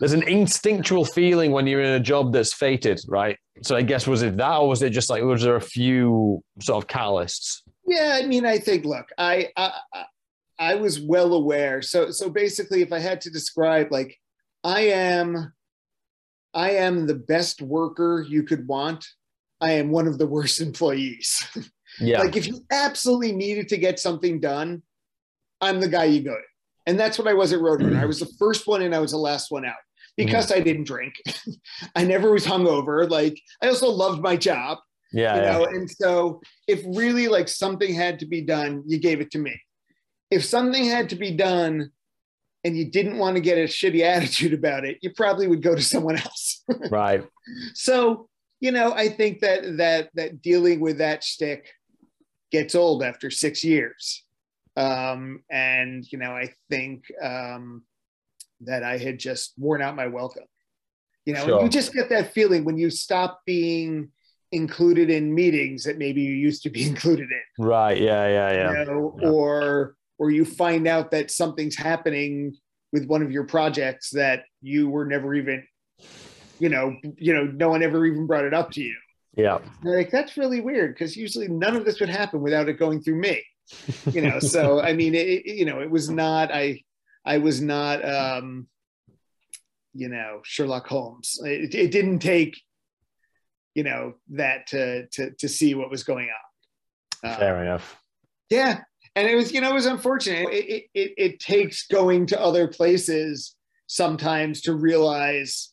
there's an instinctual feeling when you're in a job that's fated, right? So I guess was it that, or was it just like was there a few sort of catalysts? Yeah, I mean, I think look, I, I I- I was well aware. So so basically, if I had to describe, like, I am, I am the best worker you could want. I am one of the worst (laughs) employees. Yeah, Like, if you absolutely needed to get something done, I'm the guy you go to, and that's what I was at Roadrunner. I was the first one and I was the last one out because I didn't drink. (laughs) I never was hungover. Like, I also loved my job yeah, you yeah. know and so if really like something had to be done you gave it to me if something had to be done and you didn't want to get a shitty (laughs) attitude about it you probably would go to someone else (laughs) right. so you know i think that that that dealing with that stick gets old after six years um and you know i think um that i had just worn out my welcome you know Sure. you just get that feeling when you stop being included in meetings that maybe you used to be (laughs) included in Right. Yeah. Yeah. Yeah. you know, Yeah. or or you find out that something's happening with one of your projects that you were never even you know you know no one ever even brought it up to you. Yeah. Like that's really weird because usually none of this would happen without it going through me you know? So (laughs) i mean it, you know it was not i i was not um you know sherlock holmes. It, it didn't take you know that to to to see what was going on. Uh, Fair enough. yeah, and it was you know it was unfortunate. It, it it takes going to other places sometimes to realize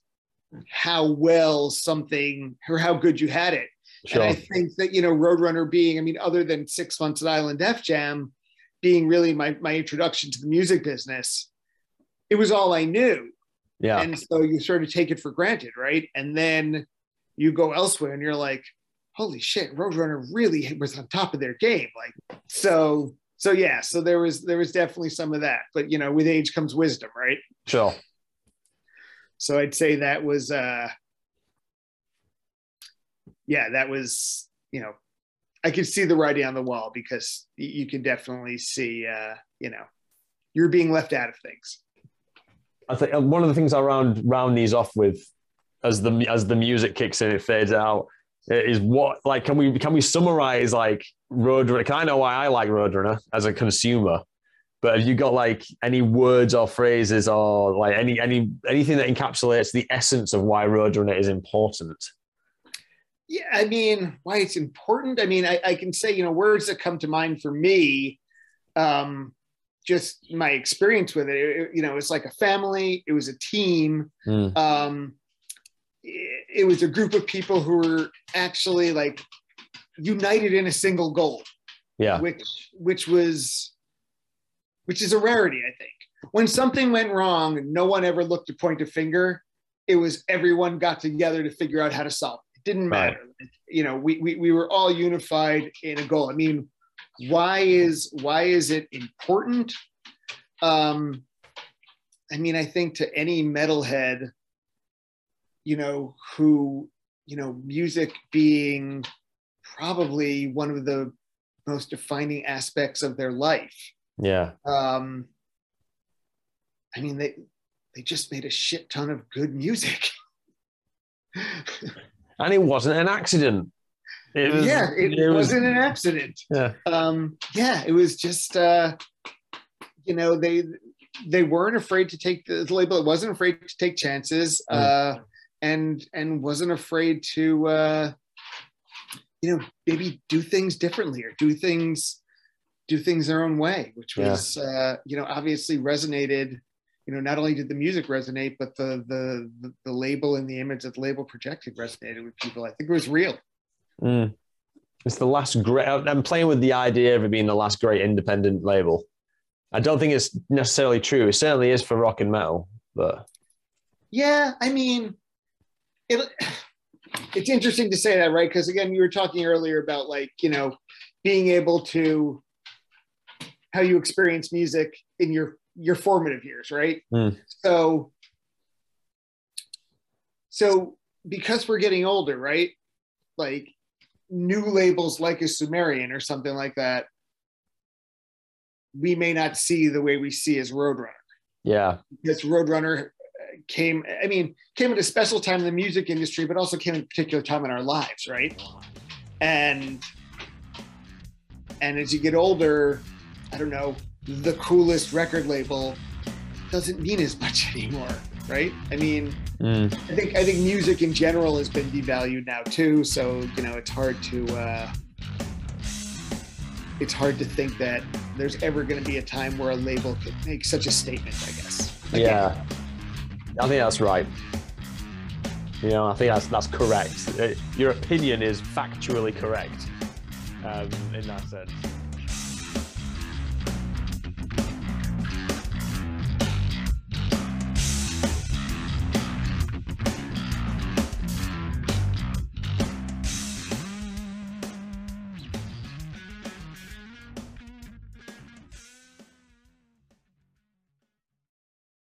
how well something or how good you had it. Sure. And I think that you know Roadrunner being, I mean, other than six months at Island Def Jam, being really my my introduction to the music business, it was all I knew, yeah. and so you sort of take it for granted, right? And then you go elsewhere, and you're like, holy shit, Roadrunner really was on top of their game. Like, so, so yeah, so there was there was definitely some of that, but you know, with age comes wisdom, right? sure. So I'd say that was, uh, yeah, that was, you know, I could see the writing on the wall because you can definitely see, uh, you know, you're being left out of things. I think uh, one of the things I round round these off with, as the as the music kicks in, it fades out, is what like can we can we summarize like Roadrunner? Can I know why I like Roadrunner as a consumer? But have you got like any words or phrases or like any any anything that encapsulates the essence of why Roadrunner is important? Yeah, I mean, why it's important. I mean, I, I can say, you know, words that come to mind for me, um, just my experience with it, it you know, it's like a family, it was a team. Mm. Um, it, was a group of people who were actually like united in a single goal, Yeah, which which was which is a rarity, I think. When something went wrong, no one ever looked to point a finger. It was everyone got together to figure out how to solve it. It didn't Right. matter. You know, we, we we were all unified in a goal. I mean, why is why is it important? Um, I mean, I think to any metalhead, you know, who, you know, music being probably one of the most defining aspects of their life. yeah, Um, I mean, they they just made a shit ton of good music. (laughs) and it wasn't an accident. It was, yeah, it, was- wasn't an accident. Yeah, Um, yeah, it was just uh, you know they they weren't afraid to take the, the label. It wasn't afraid to take chances, Mm. uh, and and wasn't afraid to uh, you know maybe do things differently or do things do things their own way, which Yeah. was uh, you know obviously resonated. You know, not only did the music resonate, but the the the, the label and the image that the label projected resonated with people. I think it was real. Mm. It's the last great. I'm playing with the idea of it being the last great independent label. I don't think it's necessarily true. It certainly is for rock and metal, but Yeah, I mean, it, it's interesting to say that, right? Because again, you were talking earlier about like you know being able to how you experience music in your your formative years, right? Mm. So, so because we're getting older, right? Like new labels like a Sumerian or something like that, we may not see the way we see as Roadrunner yeah, because Roadrunner came, I mean, came at a special time in the music industry, but also came at a particular time in our lives, right? And and as you get older, I don't know, the coolest record label doesn't mean as much (laughs) anymore, right? I mean, Mm. I think I think music in general has been devalued now too. So you know, it's hard to uh, it's hard to think that there's ever going to be a time where a label could make such a statement. I guess. Yeah. I think that's right. You know, I think that's that's correct. Uh, Your opinion is factually correct um, in that sense.